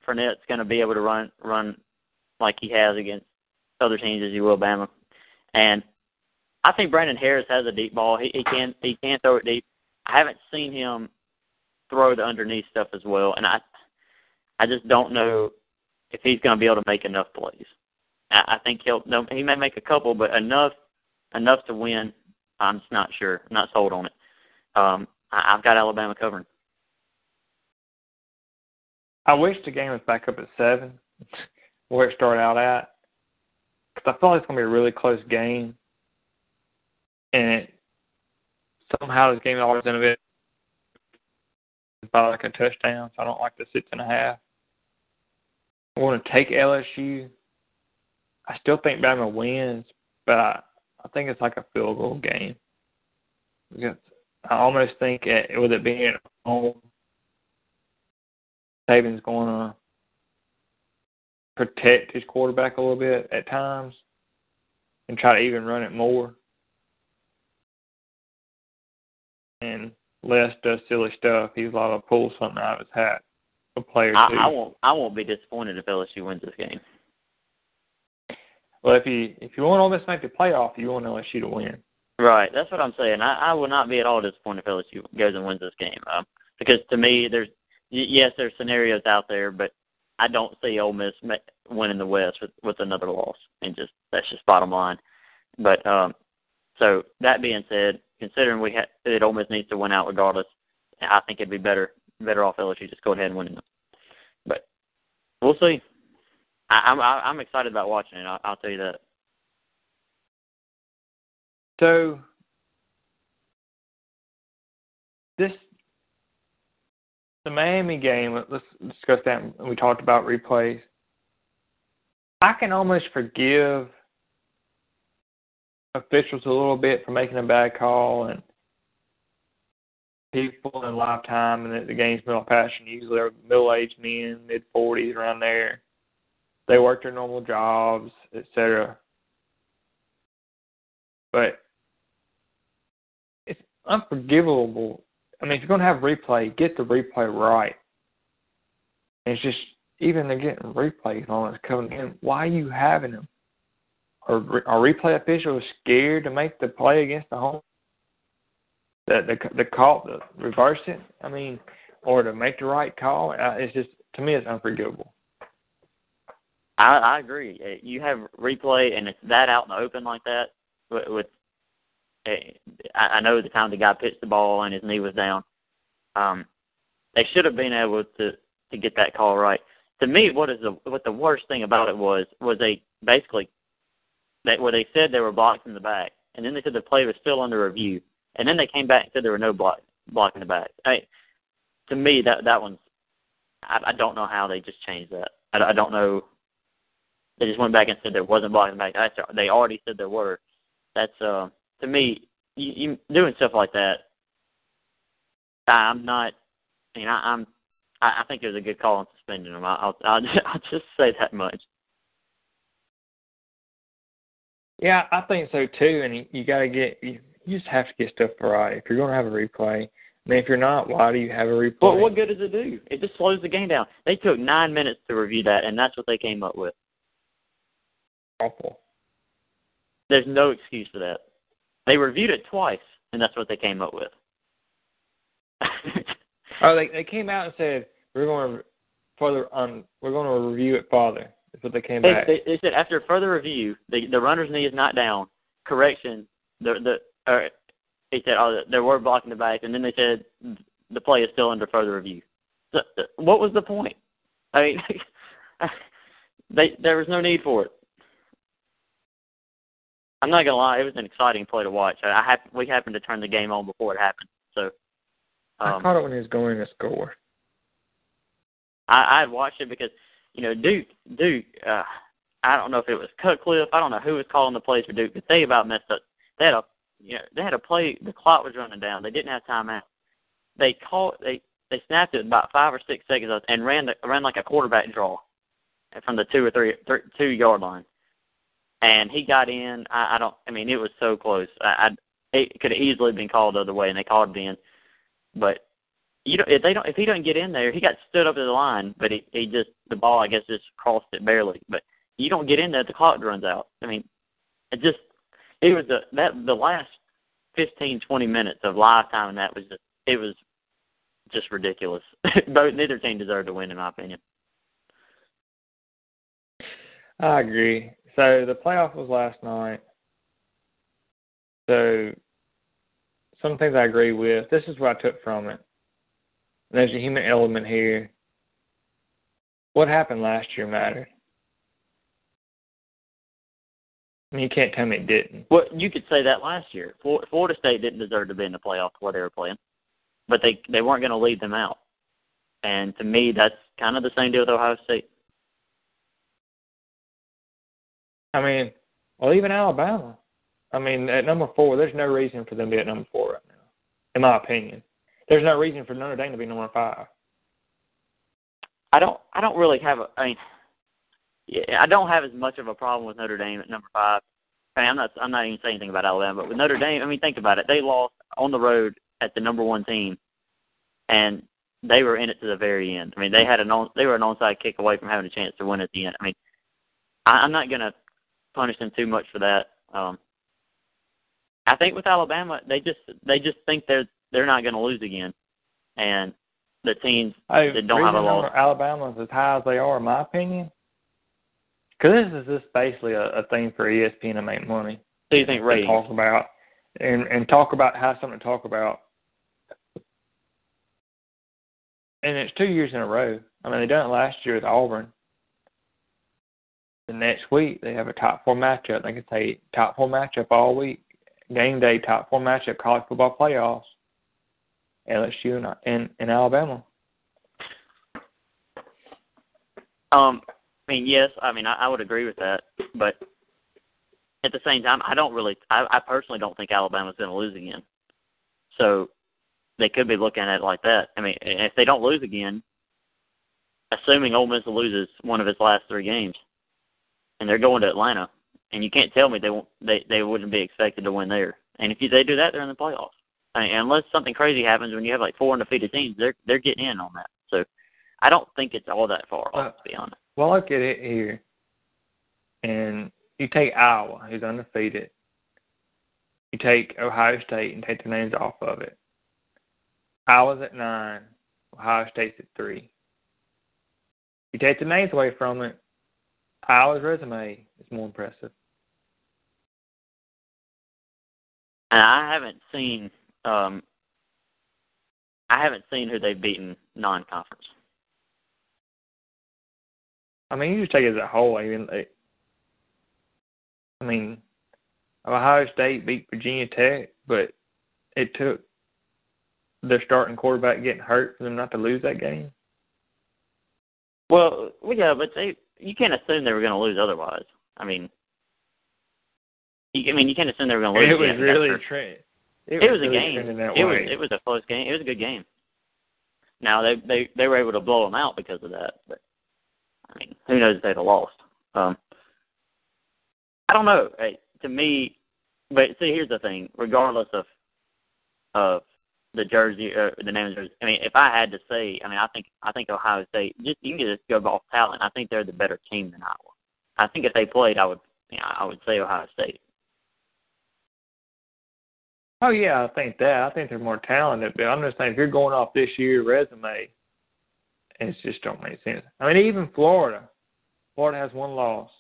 Fournette's going to be able to run run like he has against other teams as he will Bama, and I think Brandon Harris has a deep ball. He he can he can throw it deep. I haven't seen him throw the underneath stuff as well, and I I just don't know if he's going to be able to make enough plays. I, I think he'll no, he may make a couple, but enough enough to win. I'm just not sure. I'm not sold on it. Um, I, I've got Alabama covering. I wish the game was back up at seven, where it started out at, because I feel like it's gonna be a really close game, and it, somehow this game always ends by like a touchdown. So I don't like the six and a half. I want to take LSU. I still think Bama wins, but I, I think it's like a field goal game. Because I almost think it, with it being at home, Saban's going to protect his quarterback a little bit at times and try to even run it more. And Les does silly stuff. He's liable to pull something out of his hat. A player I, too. I won't. I won't be disappointed if LSU wins this game. Well, if you if you want Ole Miss to make the playoff, you want LSU to win. Right. That's what I'm saying. I, I will not be at all disappointed if LSU goes and wins this game. Um, because to me, there's yes, there's scenarios out there, but I don't see Ole Miss winning the West with, with another loss. And just that's just bottom line. But um, so that being said, considering we ha- that Ole Miss needs to win out regardless, I think it'd be better better off LSU just go ahead and win them. But we'll see. I, I'm I'm excited about watching it. I'll, I'll tell you that. So this the Miami game. Let's discuss that. We talked about replays. I can almost forgive officials a little bit for making a bad call and people in lifetime and the, game's middle passion usually they're middle aged men, mid forties around there. They work their normal jobs, etc. But it's unforgivable. I mean, if you're going to have replay, get the replay right. And it's just even they're getting replays on it's coming in. Why are you having them? Are, are replay officials scared to make the play against the home? The the the call the reverse it. I mean, or to make the right call. Uh, it's just to me, it's unforgivable. I, I agree. Uh, you have replay and it's that out in the open like that. With, with I, know the time the guy pitched the ball and his knee was down. Um, they should have been able to to get that call right. To me, what is the what the worst thing about it was was they basically that where they said they were blocked in the back, and then they said the play was still under review, and then they came back and said there were no block blocking the back. I, to me, that that one's I, I don't know how they just changed that. I, I don't know. They just went back and said there wasn't blocking the back. They already said there were. That's uh to me, you, you doing stuff like that. I'm not. I mean, I, I'm. I, I think it was a good call on suspending him. I'll, I'll, I'll just say that much. Yeah, I think so too. And you, you got to get you, you just have to get stuff right. If you're going to have a replay, I mean, if you're not, why do you have a replay? But what good does it do? It just slows the game down. They took nine minutes to review that, and that's what they came up with. Awful. There's no excuse for that. They reviewed it twice, and that's what they came up with. oh, they they came out and said we're going to further on. We're going to review it further. That's what they came they, back. They, they said after further review, the the runner's knee is not down. Correction, the the uh, they said oh they were blocking the back, and then they said the play is still under further review. So, uh, what was the point? I mean, they there was no need for it. I'm not gonna lie, it was an exciting play to watch. I, I have we happened to turn the game on before it happened, so. Um, I caught it when he was going to score. I I had watched it because you know, Duke, Duke, uh, I don't know if it was Cutcliffe. I don't know who was calling the plays for Duke, but they about messed up. They had a, you know, they had a play. The clock was running down. They didn't have timeout. They called. They they snapped it about five or six seconds and ran the ran like a quarterback draw from the two or three, three two yard line. And he got in. I, I don't. I mean, it was so close. I, I it could have easily been called the other way, and they called it in. But you don't if they don't if he doesn't get in there, he got stood up to the line, but he he just the ball I guess just crossed it barely. But you don't get in there, the clock runs out. I mean, it just it was the that the last fifteen twenty minutes of live time and that was just it was just ridiculous. Both neither team deserved to win in my opinion. I agree. So the playoff was last night. So some things I agree with. This is what I took from it. There's a human element here. What happened last year mattered. I mean, you can't tell me it didn't. Well, you could say that last year. Florida State didn't deserve to be in the playoff what they were playing, but they they weren't going to lead them out. And to me, that's kind of the same deal with Ohio State. I mean, well, even Alabama. I mean, at number four, there's no reason for them to be at number four right now, in my opinion. There's no reason for Notre Dame to be number five. I don't. I don't really have a. I mean, yeah, I don't have as much of a problem with Notre Dame at number five. I mean, I'm not. I'm not even saying anything about Alabama, but with Notre Dame, I mean, think about it. They lost on the road at the number one team, and they were in it to the very end. I mean, they had an on. They were an onside kick away from having a chance to win at the end. I mean, I, I'm not to punish them too much for that. Um, I think with Alabama, they just they just think they're they're not going to lose again, and the teams hey, that don't have a loss. Alabama's as high as they are, in my opinion, because this is just basically a, a thing for ESPN to make money. So you think ratings? Talk about and and talk about have something to talk about. And it's two years in a row. I mean, they done it last year with Auburn. The next week they have a top four matchup. They can say top four matchup all week. Game day top four matchup, college football playoffs. LSU and in, in Alabama. Um, I mean, yes, I mean, I, I would agree with that, but at the same time, I don't really, I, I personally don't think Alabama's going to lose again. So they could be looking at it like that. I mean, if they don't lose again, assuming Ole Miss loses one of its last three games, and they're going to Atlanta, and you can't tell me they won't, they they wouldn't be expected to win there. And if you, they do that, they're in the playoffs. I mean, unless something crazy happens when you have like four undefeated teams, they're they're getting in on that. So I don't think it's all that far off, to be honest. Well, look at it here, and you take Iowa, who's undefeated. You take Ohio State and take the names off of it. Iowa's at nine, Ohio State's at three. You take the names away from it, Iowa's resume is more impressive. And I haven't seen um I haven't seen who they've beaten non conference. I mean, you just take it as a whole. Even like, I mean, Ohio State beat Virginia Tech, but it took their starting quarterback getting hurt for them not to lose that game. Well, yeah, but they you can't assume they were going to lose otherwise. I mean, you, I mean, you can't assume they were going to lose. It was again. really That's tra- It, it, was, was a game. It way. was it was a close game. It was a good game. Now they they they were able to blow them out because of that, but I mean, who knows if they'd have lost. Um, I don't know. Hey, to me, but see, here's the thing. Regardless of of the jersey or the name of the jersey, I mean, if I had to say, I mean, I think I think Ohio State. Just you can just go off talent. I think they're the better team than Iowa. I think if they played, I would, you know, I would say Ohio State. Oh yeah, I think that. I think they're more talented, but I'm just saying if you're going off this year's resume, it just don't make sense. I mean, even Florida, Florida has one loss.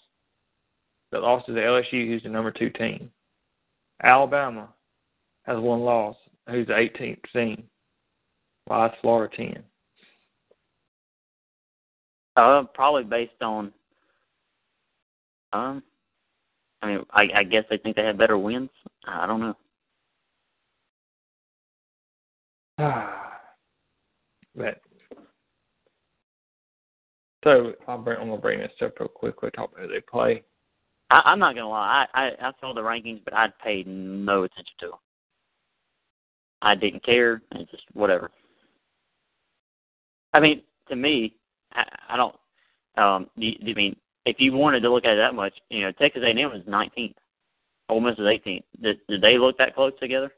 That loss is to LSU, who's the number two team. Alabama has one loss, who's the 18th team. Why is Florida 10? Uh, probably based on. Um, I mean, I, I guess they think they have better wins. I don't know. Ah but so I'll bring, I'm gonna bring this up real quick. We talk about who they play. I, I'm not gonna lie. I, I I saw the rankings, but I paid no attention to them. I didn't care. It's just whatever. I mean, to me, I, I don't. Um, you, you mean if you wanted to look at it that much, you know, Texas A&M is 19th, Ole Miss is 18th. Did, did they look that close together?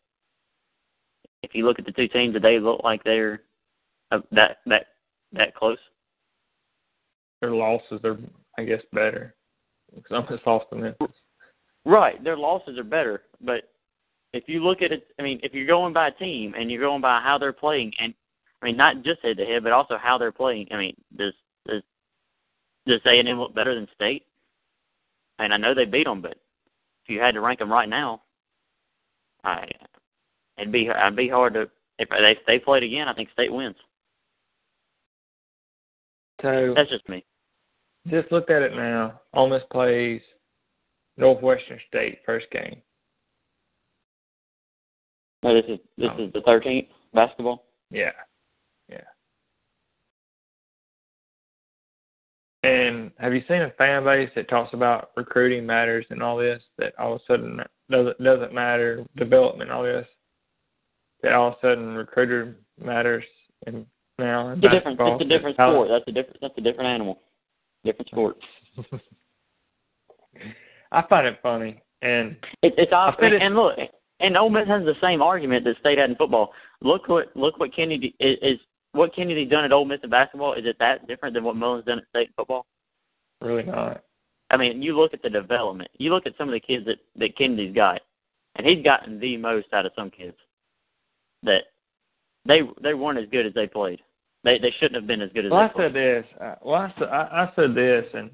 If you look at the two teams, did they look like they're uh, that that that close? Their losses are, I guess, better because I'm just lost to Memphis. Right, their losses are better, but if you look at it, I mean, if you're going by team and you're going by how they're playing, and I mean, not just head to head, but also how they're playing. I mean, does does does A and M look better than State? And I know they beat them, but if you had to rank them right now, I it'd be it'd be hard to if they if they played again. I think State wins. So That's just me. just looked at it now. Ole Miss plays Northwestern State first game. No, this is this is the 13th basketball. Yeah, yeah. And have you seen a fan base that talks about recruiting matters and all this? That all of a sudden doesn't doesn't matter development, all this. That all of a sudden recruiter matters and now It's a different it's a different sport. That's a different that's a different animal. Different sport. I find it funny, and It, it's obvious. And look, and Ole Miss has the same argument that State had in football. Look what look what Kennedy is, is what Kennedy done at Ole Miss in basketball. Is it that different than what Mullen's done at State in football? really not. I mean, you look at the development. You look at some of the kids that that Kennedy's got, and he's gotten the most out of some kids. That they they weren't as good as they played. They they shouldn't have been as good as Well, they I played. said this. Uh, well, I said, I, I said this, and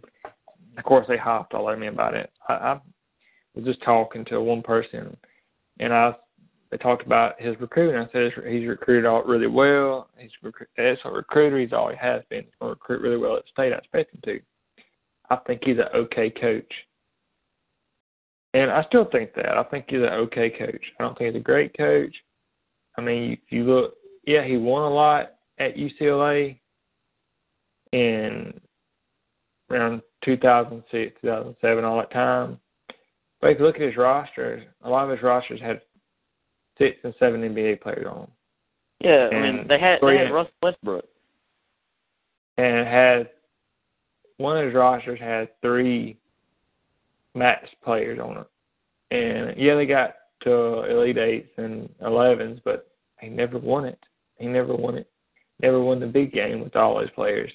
of course they hopped all over me about it. I, I was just talking to one person, and I they talked about his recruiting. I said he's recruited all really well. He's recru- as a recruiter, he's always has been. He's going to recruit really well at state. I expect him to. I think he's an okay coach, and I still think that. I think he's an okay coach. I don't think he's a great coach. I mean, if you look, yeah, he won a lot at UCLA, and around 2006, 2007, all that time. But if you look at his rosters, a lot of his rosters had six and seven NBA players on them. Yeah, I mean they had they had Russell Westbrook. and it had one of his rosters had three max players on it. And yeah, they got to Elite Eights and Elevens, but he never won it. He never won it. Never won the big game with all those players.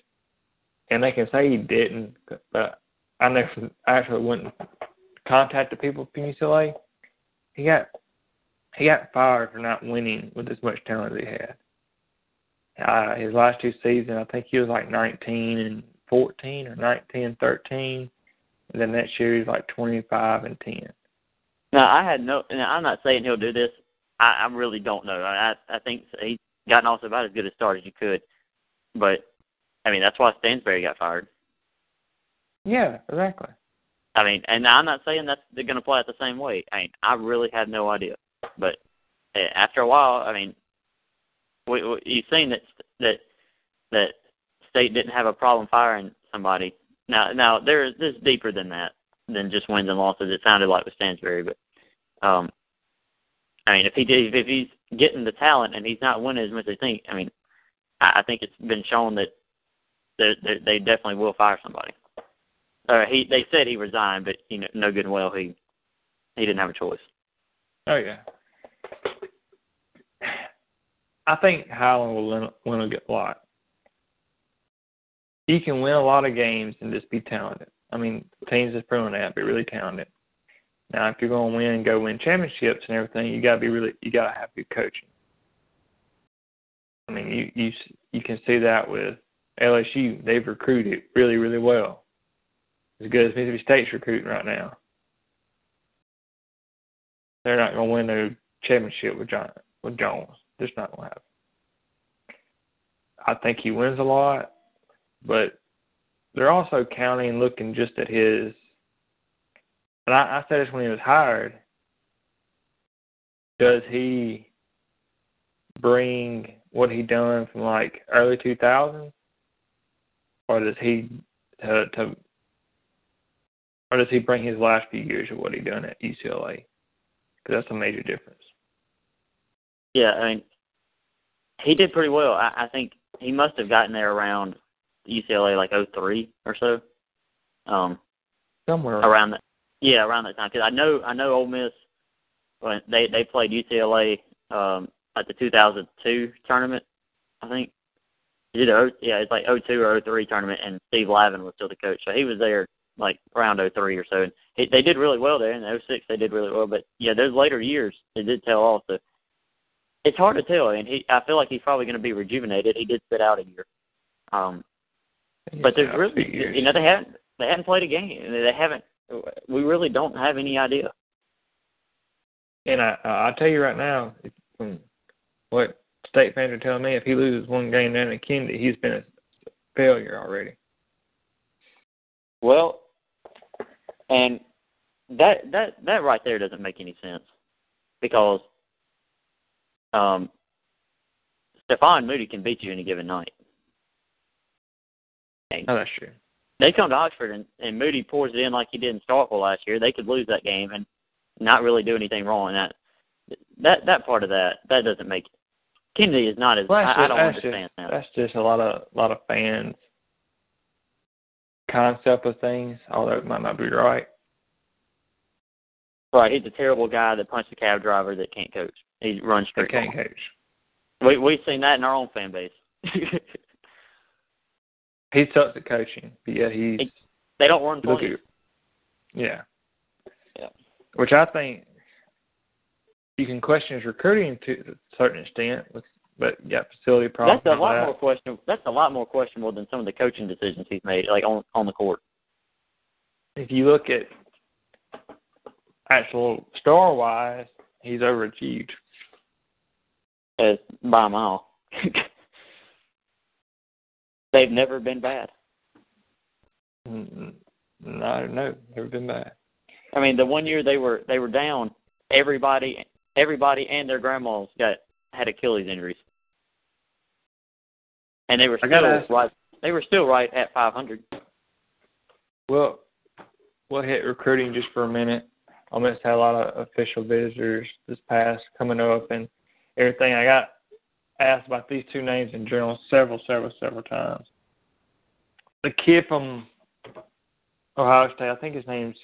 And they can say he didn't, but I never I actually went and contacted people from UCLA. He got he got fired for not winning with as much talent as he had. Uh, his last two seasons, I think he was like 19 and 14 or 19 and 13. And then next year he's like 25 and 10. Now I had no. And I'm not saying he'll do this. I, I really don't know. I I think he's gotten off about as good a start as you could. But I mean that's why Stansbury got fired. Yeah, exactly. I mean, and I'm not saying that they're going to play it the same way. I mean, I really had no idea. But uh, after a while, I mean, we, we, you've seen that that that state didn't have a problem firing somebody. Now, now there this deeper than that than just wins and losses. It sounded like with Stansbury, but um, I mean, if he did, if he's getting the talent and he's not winning as much as they think, I mean, I, I think it's been shown that they they definitely will fire somebody. Uh, he they said he resigned, but you know, no good and well he he didn't have a choice. Oh yeah. I think Howland will win, win a lot. He can win a lot of games and just be talented. I mean, teams that's proven that be really talented. Now, if you're going to win go win championships and everything, you got to be really, you got to have good coaching. I mean, you you you can see that with LSU. They've recruited really, really well, as good as Mississippi State's recruiting right now. They're not going to win no championship with John with Jones. Just not going to happen. I think he wins a lot, but they're also counting looking just at his. And I, I said this when he was hired. Does he bring what he done from like early 2000s, or does he to, to or does he bring his last few years of what he done at UCLA? Because that's a major difference. Yeah, I mean, he did pretty well. I, I think he must have gotten there around UCLA like '03 or so. Um, Somewhere around that, yeah, around that time. Because I know, I know, Ole Miss when they they played UCLA um, at the 2002 tournament. I think either yeah, it's like 02 or 03 tournament, and Steve Lavin was still the coach, so he was there like around 03 or so. And he, they did really well there. In 06, they did really well, but yeah, those later years they did tell off. So it's hard to tell, and he I feel like he's probably going to be rejuvenated. He did sit out a year. Um, but there's really, you know, they haven't they haven't played a game. They haven't. We really don't have any idea. And I, I'll tell you right now, what state fans are telling me, if he loses one game down at Kennedy, he's been a failure already. Well, and that that that right there doesn't make any sense because um, Stefan Moody can beat you any given night. And Oh, that's true. they come to Oxford and, and Moody pours it in like he did in Starkville last year. They could lose that game and not really do anything wrong. And that that that part of that that doesn't make Kennedy is not as Well, I, I don't that's understand just, that. That's just a lot of a lot of fans' concept of things, although it might not be right. Right, he's a terrible guy that punched a cab driver that can't coach. He runs They straight. can't ball. coach. We we've seen that in our own fan base. He sucks at coaching, but yet he's He- they don't run at, yeah. Yeah. Which I think you can question his recruiting to a certain extent, with, but got facility problems. That's a lot that. more questionable. That's a lot more questionable than some of the coaching decisions he's made, like on on the court. if you look at actual star wise, he's overachieved. As by a mile. They've never been bad. No, no, never been bad. I mean, the one year they were they were down, everybody everybody and their grandmas got had Achilles injuries, and they were still right. They were still right at 500. Well, we'll hit recruiting just for a minute. Ole Miss had a lot of official visitors this past coming up and everything. I got asked about these two names in general several, several, several times. The kid from Ohio State, I think his name's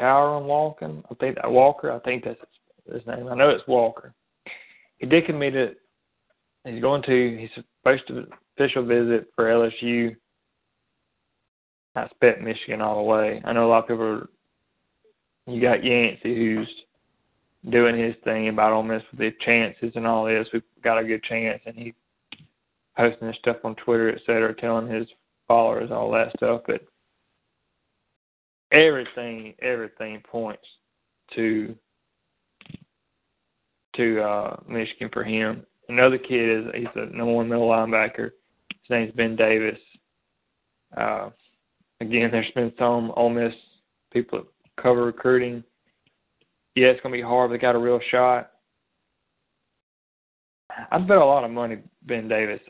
Kyron Walker. I think that Walker. I think that's his name. I know it's Walker. He did commit it. He's going to. He's supposed to official visit for LSU. I expect Michigan all the way. I know a lot of people. Are, you got Yancey who's doing his thing about Ole Miss with the chances and all this. We've got a good chance, and he posting his stuff on Twitter, et cetera, telling his followers all that stuff. But everything, everything points to to uh, Michigan for him. Another kid is he's a number one middle linebacker. His name's Ben Davis. Uh, again, there's been some Ole Miss people that cover recruiting. Yeah, it's gonna be hard. But they got a real shot. I bet a lot of money Ben Davis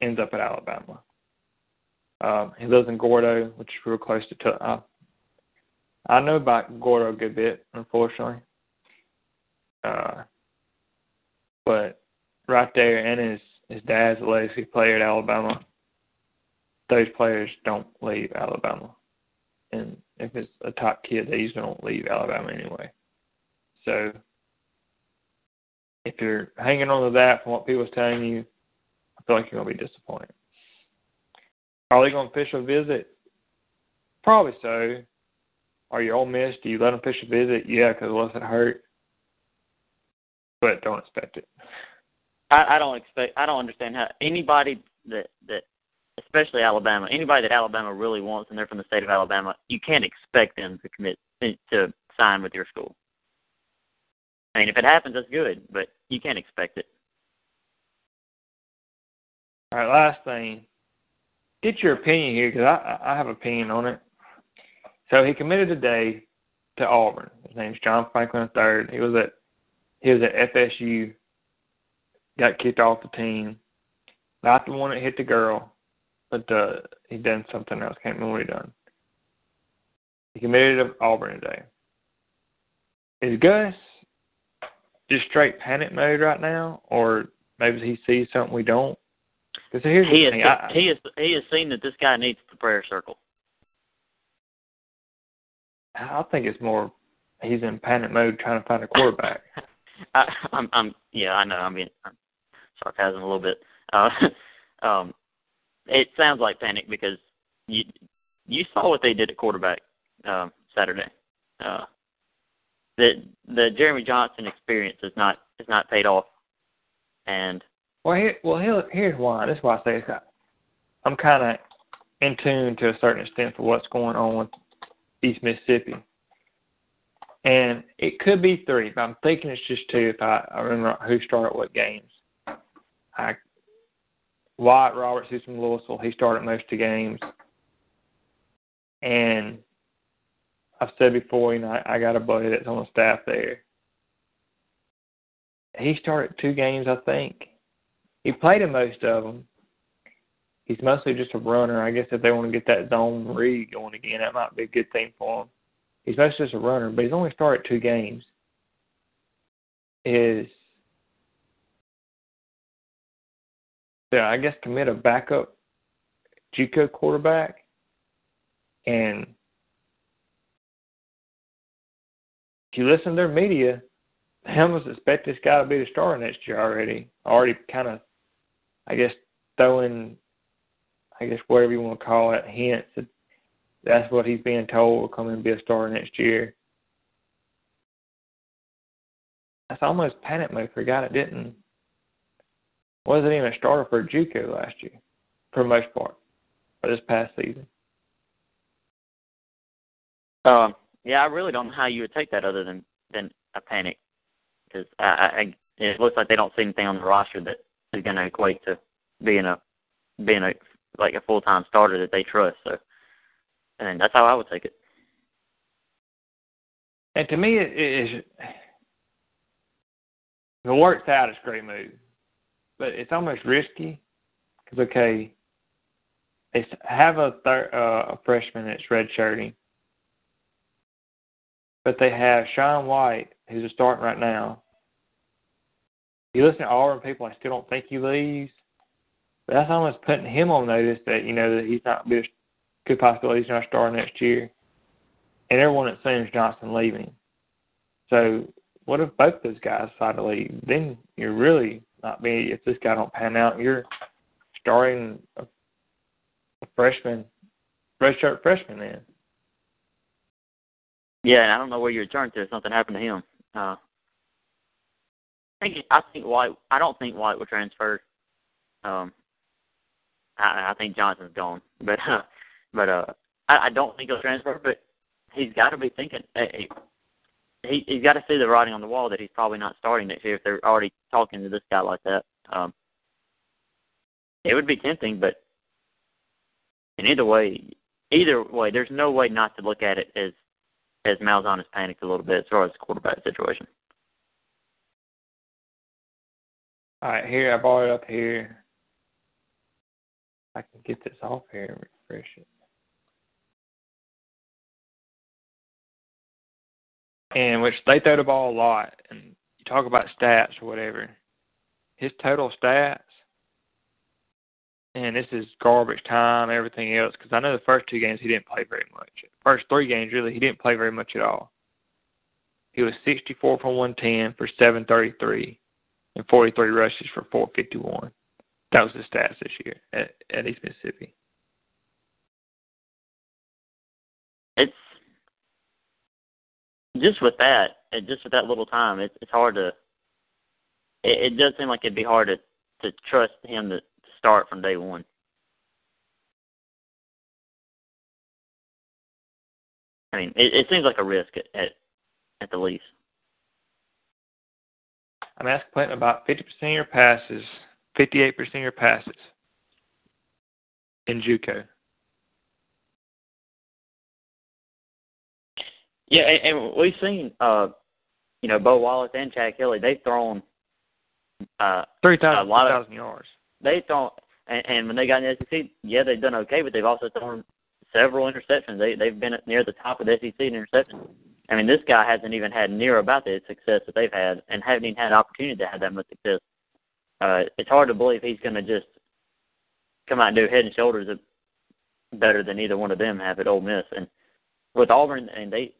ends up at Alabama. Um, he lives in Gordo, which is real close to. Uh, I know about Gordo a good bit, unfortunately. Uh, but right there, and his his dad's a legacy player at Alabama. Those players don't leave Alabama, and if it's a top kid, they usually don't leave Alabama anyway. So if you're hanging on to that from what people's telling you, I feel like you're gonna be disappointed. Are they gonna official visit? Probably so. Are you Ole Miss? Do you let them official visit? Yeah, because unless it hurt, but don't expect it. I, I don't expect. I don't understand how anybody that that, especially Alabama, anybody that Alabama really wants, and they're from the state of Alabama, you can't expect them to commit to sign with your school. I mean, if it happens, that's good, but you can't expect it. All right, last thing. Get your opinion here because I I have opinion on it. So he committed today to Auburn. His name's John Franklin III. He was at he was at FSU, got kicked off the team. Not the one that hit the girl, but uh, he done something else. Can't remember what he done. He committed to Auburn today. Is Gus just straight panic mode right now, or maybe he sees something we don't? Because here's he the has thing. I, he has he has seen that this guy needs the prayer circle. I think it's more he's in panic mode trying to find a quarterback. I, I'm, I'm, yeah, I know. I mean, I'm sarcasm a little bit. Uh, um, it sounds like panic because you you saw what they did at quarterback uh, Saturday. Uh, the the Jeremy Johnson experience is not is not paid off, and well, here, well, here, here's why. That's why I say it's, I'm kind of in tune to a certain extent for what's going on with East Mississippi and it could be three, but I'm thinking it's just two if I, I remember who started what games. I Wyatt Roberts, who's from Louisville, he started most of the games. And I've said before, you know, I, I got a buddy that's on the staff there. He started two games, I think. He played in most of them. He's mostly just a runner. I guess if they want to get that zone read going again, that might be a good thing for him he's mostly just a runner, but he's only started two games. Is yeah, I guess commit a backup JUCO quarterback, and if you listen to their media, they almost expect this guy to be the star next year already. Already kind of, I guess, throwing, I guess whatever you want to call it, hints that that's what he's being told will come and be a star next year. That's almost panic mode for a guy that didn't wasn't even a starter for JUCO last year, for the most part, for this past season. Um, yeah, I really don't know how you would take that other than than a panic, because I, I, it looks like they don't see anything on the roster that is going to equate to being a being a like a full time starter that they trust. So and that's how I would take it. And to me, it is if it works out, it's a great move, but it's almost risky because okay, they have a thir- uh, a freshman that's redshirting, but they have Sean White, who's starting right now. You listen to Auburn people, I still don't think he leaves. But that's almost putting him on notice that you know that he's not a good possibility he's not starting next year, and everyone assumes Johnson leaving. So what if both those guys decide to leave? Then you're really not being if this guy don't pan out, you're starting a, a freshman, redshirt freshman then. Yeah, and I don't know where you return to if something happened to him. Uh, I think I think White. I don't think White will transfer. Um, I, I think Johnson's gone, but uh, but uh, I, I don't think he'll transfer. But he's got to be thinking. Hey, he he's got to see the writing on the wall that he's probably not starting next year if they're already talking to this guy like that. Um, it would be tempting, but in either way, either way, there's no way not to look at it as as Malzahn has panicked a little bit as far as the quarterback situation. All right, here I brought it up here. I can get this off here and refresh it. And which they throw the ball a lot, and you talk about stats or whatever. His total stats, and this is garbage time, everything else. Because I know the first two games he didn't play very much. First three games, really, he didn't play very much at all. He was 64 for 110 for 733 and 43 rushes for 451. That was the stats this year at, at East Mississippi. It's just with that, just with that little time, it's it's hard to. It, it does seem like it'd be hard to to trust him to, to start from day one. I mean, it, it seems like a risk at, at at the least. I'm asking completing about 50% of your passes, 58% of your passes in JUCO. Yeah, and, and we've seen, uh, you know, Bo Wallace and Chad Kelly. They've thrown uh, three thousand, a lot of yards. They've thrown, and, and when they got in the SEC, yeah, they've done okay, but they've also thrown several interceptions. They they've been near the top of the SEC in interceptions. I mean, this guy hasn't even had near about the success that they've had, and haven't even had an opportunity to have that much success. Uh, it's hard to believe he's going to just come out and do head and shoulders better than either one of them have at Ole Miss. And with Auburn, and they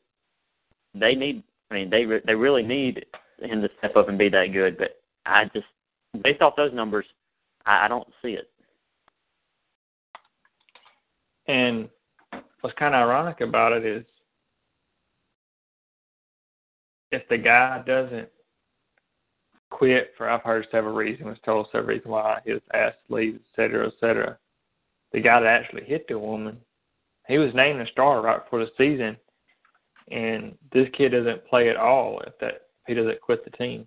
they need, I mean, they they really need him to step up and be that good. But I just, based off those numbers, I, I don't see it. And what's kind of ironic about it is if the guy doesn't quit for I've heard several reasons, was told several reasons why he was asked to leave, et cetera, et cetera. The guy that actually hit the woman, he was named a starter right before the season, and this kid doesn't play at all if that if he doesn't quit the team.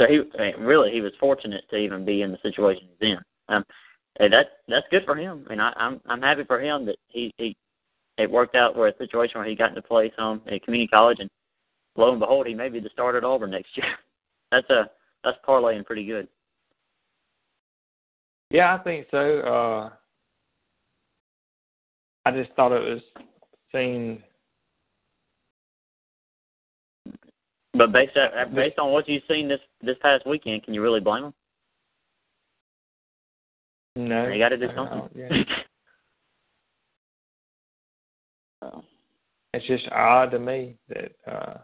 So he I mean, really he was fortunate to even be in the situation he's in. Um, and that that's good for him. I mean, I, I'm I'm happy for him that he he it worked out for a situation where he got to play some at community college, and lo and behold, he may be the starter at Auburn next year. that's a that's parlaying pretty good. Yeah, I think so. Uh, I just thought it was seen. But based on, based on what you've seen this this past weekend, can you really blame them? No, they got to do something. Yeah. so. It's just odd to me that uh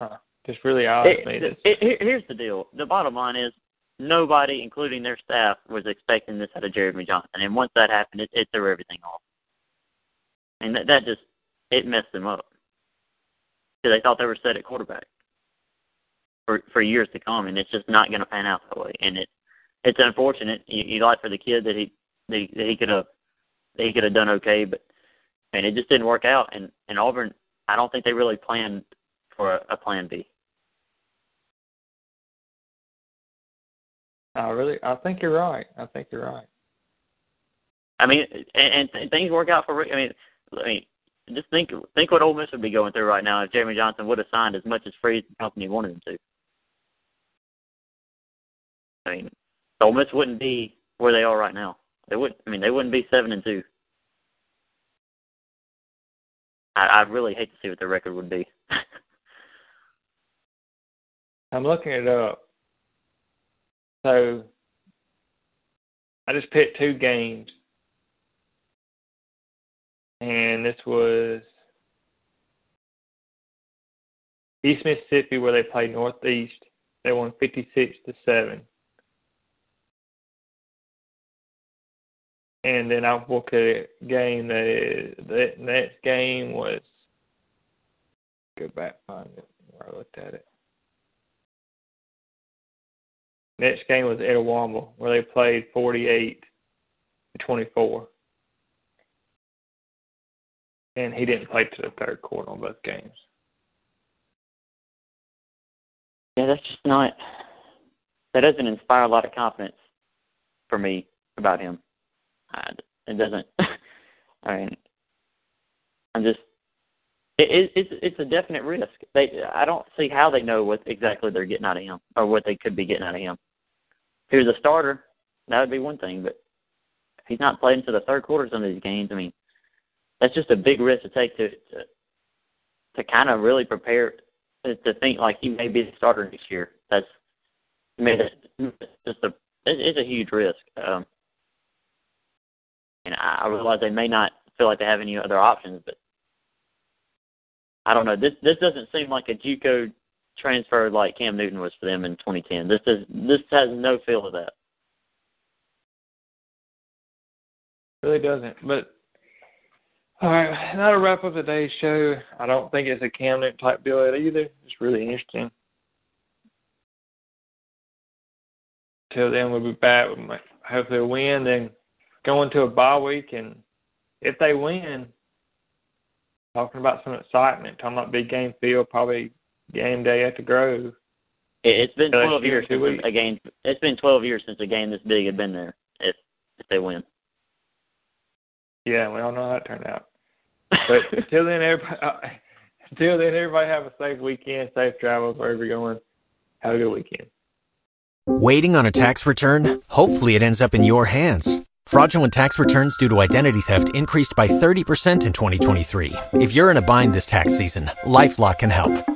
huh, just really odd it, to me. It, it, here's the deal. The bottom line is nobody, including their staff, was expecting this out of Jeremy Johnson. And once that happened, it, it threw everything off. And that, that just it messed them up because they thought they were set at quarterback for for years to come, and it's just not going to pan out that way. And it it's unfortunate. You, you like for the kid that he that he, could have he could have done okay, but and it just didn't work out. And and Auburn, I don't think they really planned for a, a plan B. I really, I think you're right. I think you're right. I mean, and, and things work out for. I mean, I mean, just think think what Ole Miss would be going through right now if Jeremy Johnson would have signed as much as free company wanted him to. I mean, Ole Miss wouldn't be where they are right now. They would. I mean, they wouldn't be seven and two. I, I really hate to see what their record would be. I'm looking it up. So I just picked two games. And this was East Mississippi where they played Northeast. They won 56 to 7. And then I look at a game that the next game was go back find it where I looked at it. Next game was Itawamba, where they played 48 to 24. And he didn't play to the third quarter on both games. Yeah, that's just not. That doesn't inspire a lot of confidence for me about him. I, it doesn't. I mean, I'm just. It, it's it's a definite risk. They I don't see how they know what exactly they're getting out of him or what they could be getting out of him. He was a starter, that would be one thing, but if he's not playing to the third quarters of these games, I mean, that's just a big risk to take to to, to kind of really prepare to think like he may be the starter next year. That's I mean, that's just a it's a huge risk. Um, and I realize they may not feel like they have any other options, but I don't know. This this doesn't seem like a JUCO transfer like Cam Newton was for them in 2010. This is this has no feel of that. Really doesn't. But all right, that'll wrap up today's show. I don't think it's a Cam Newton type deal either. It's really interesting. Till then, we'll be back. We might hopefully win. Then go into a bye week, and if they win, talking about some excitement, talking about big game feel, probably game day at the Grove. It's been 12 years since a game. It's been 12 years since a game this big had been there. If if they win. Yeah, we all know how that turned out. But until then, everybody. Uh, until then, everybody have a safe weekend, safe travels wherever you're going. Have a good weekend. Waiting on a tax return? Hopefully, it ends up in your hands. Fraudulent tax returns due to identity theft increased by 30% in 2023. If you're in a bind this tax season, LifeLock can help.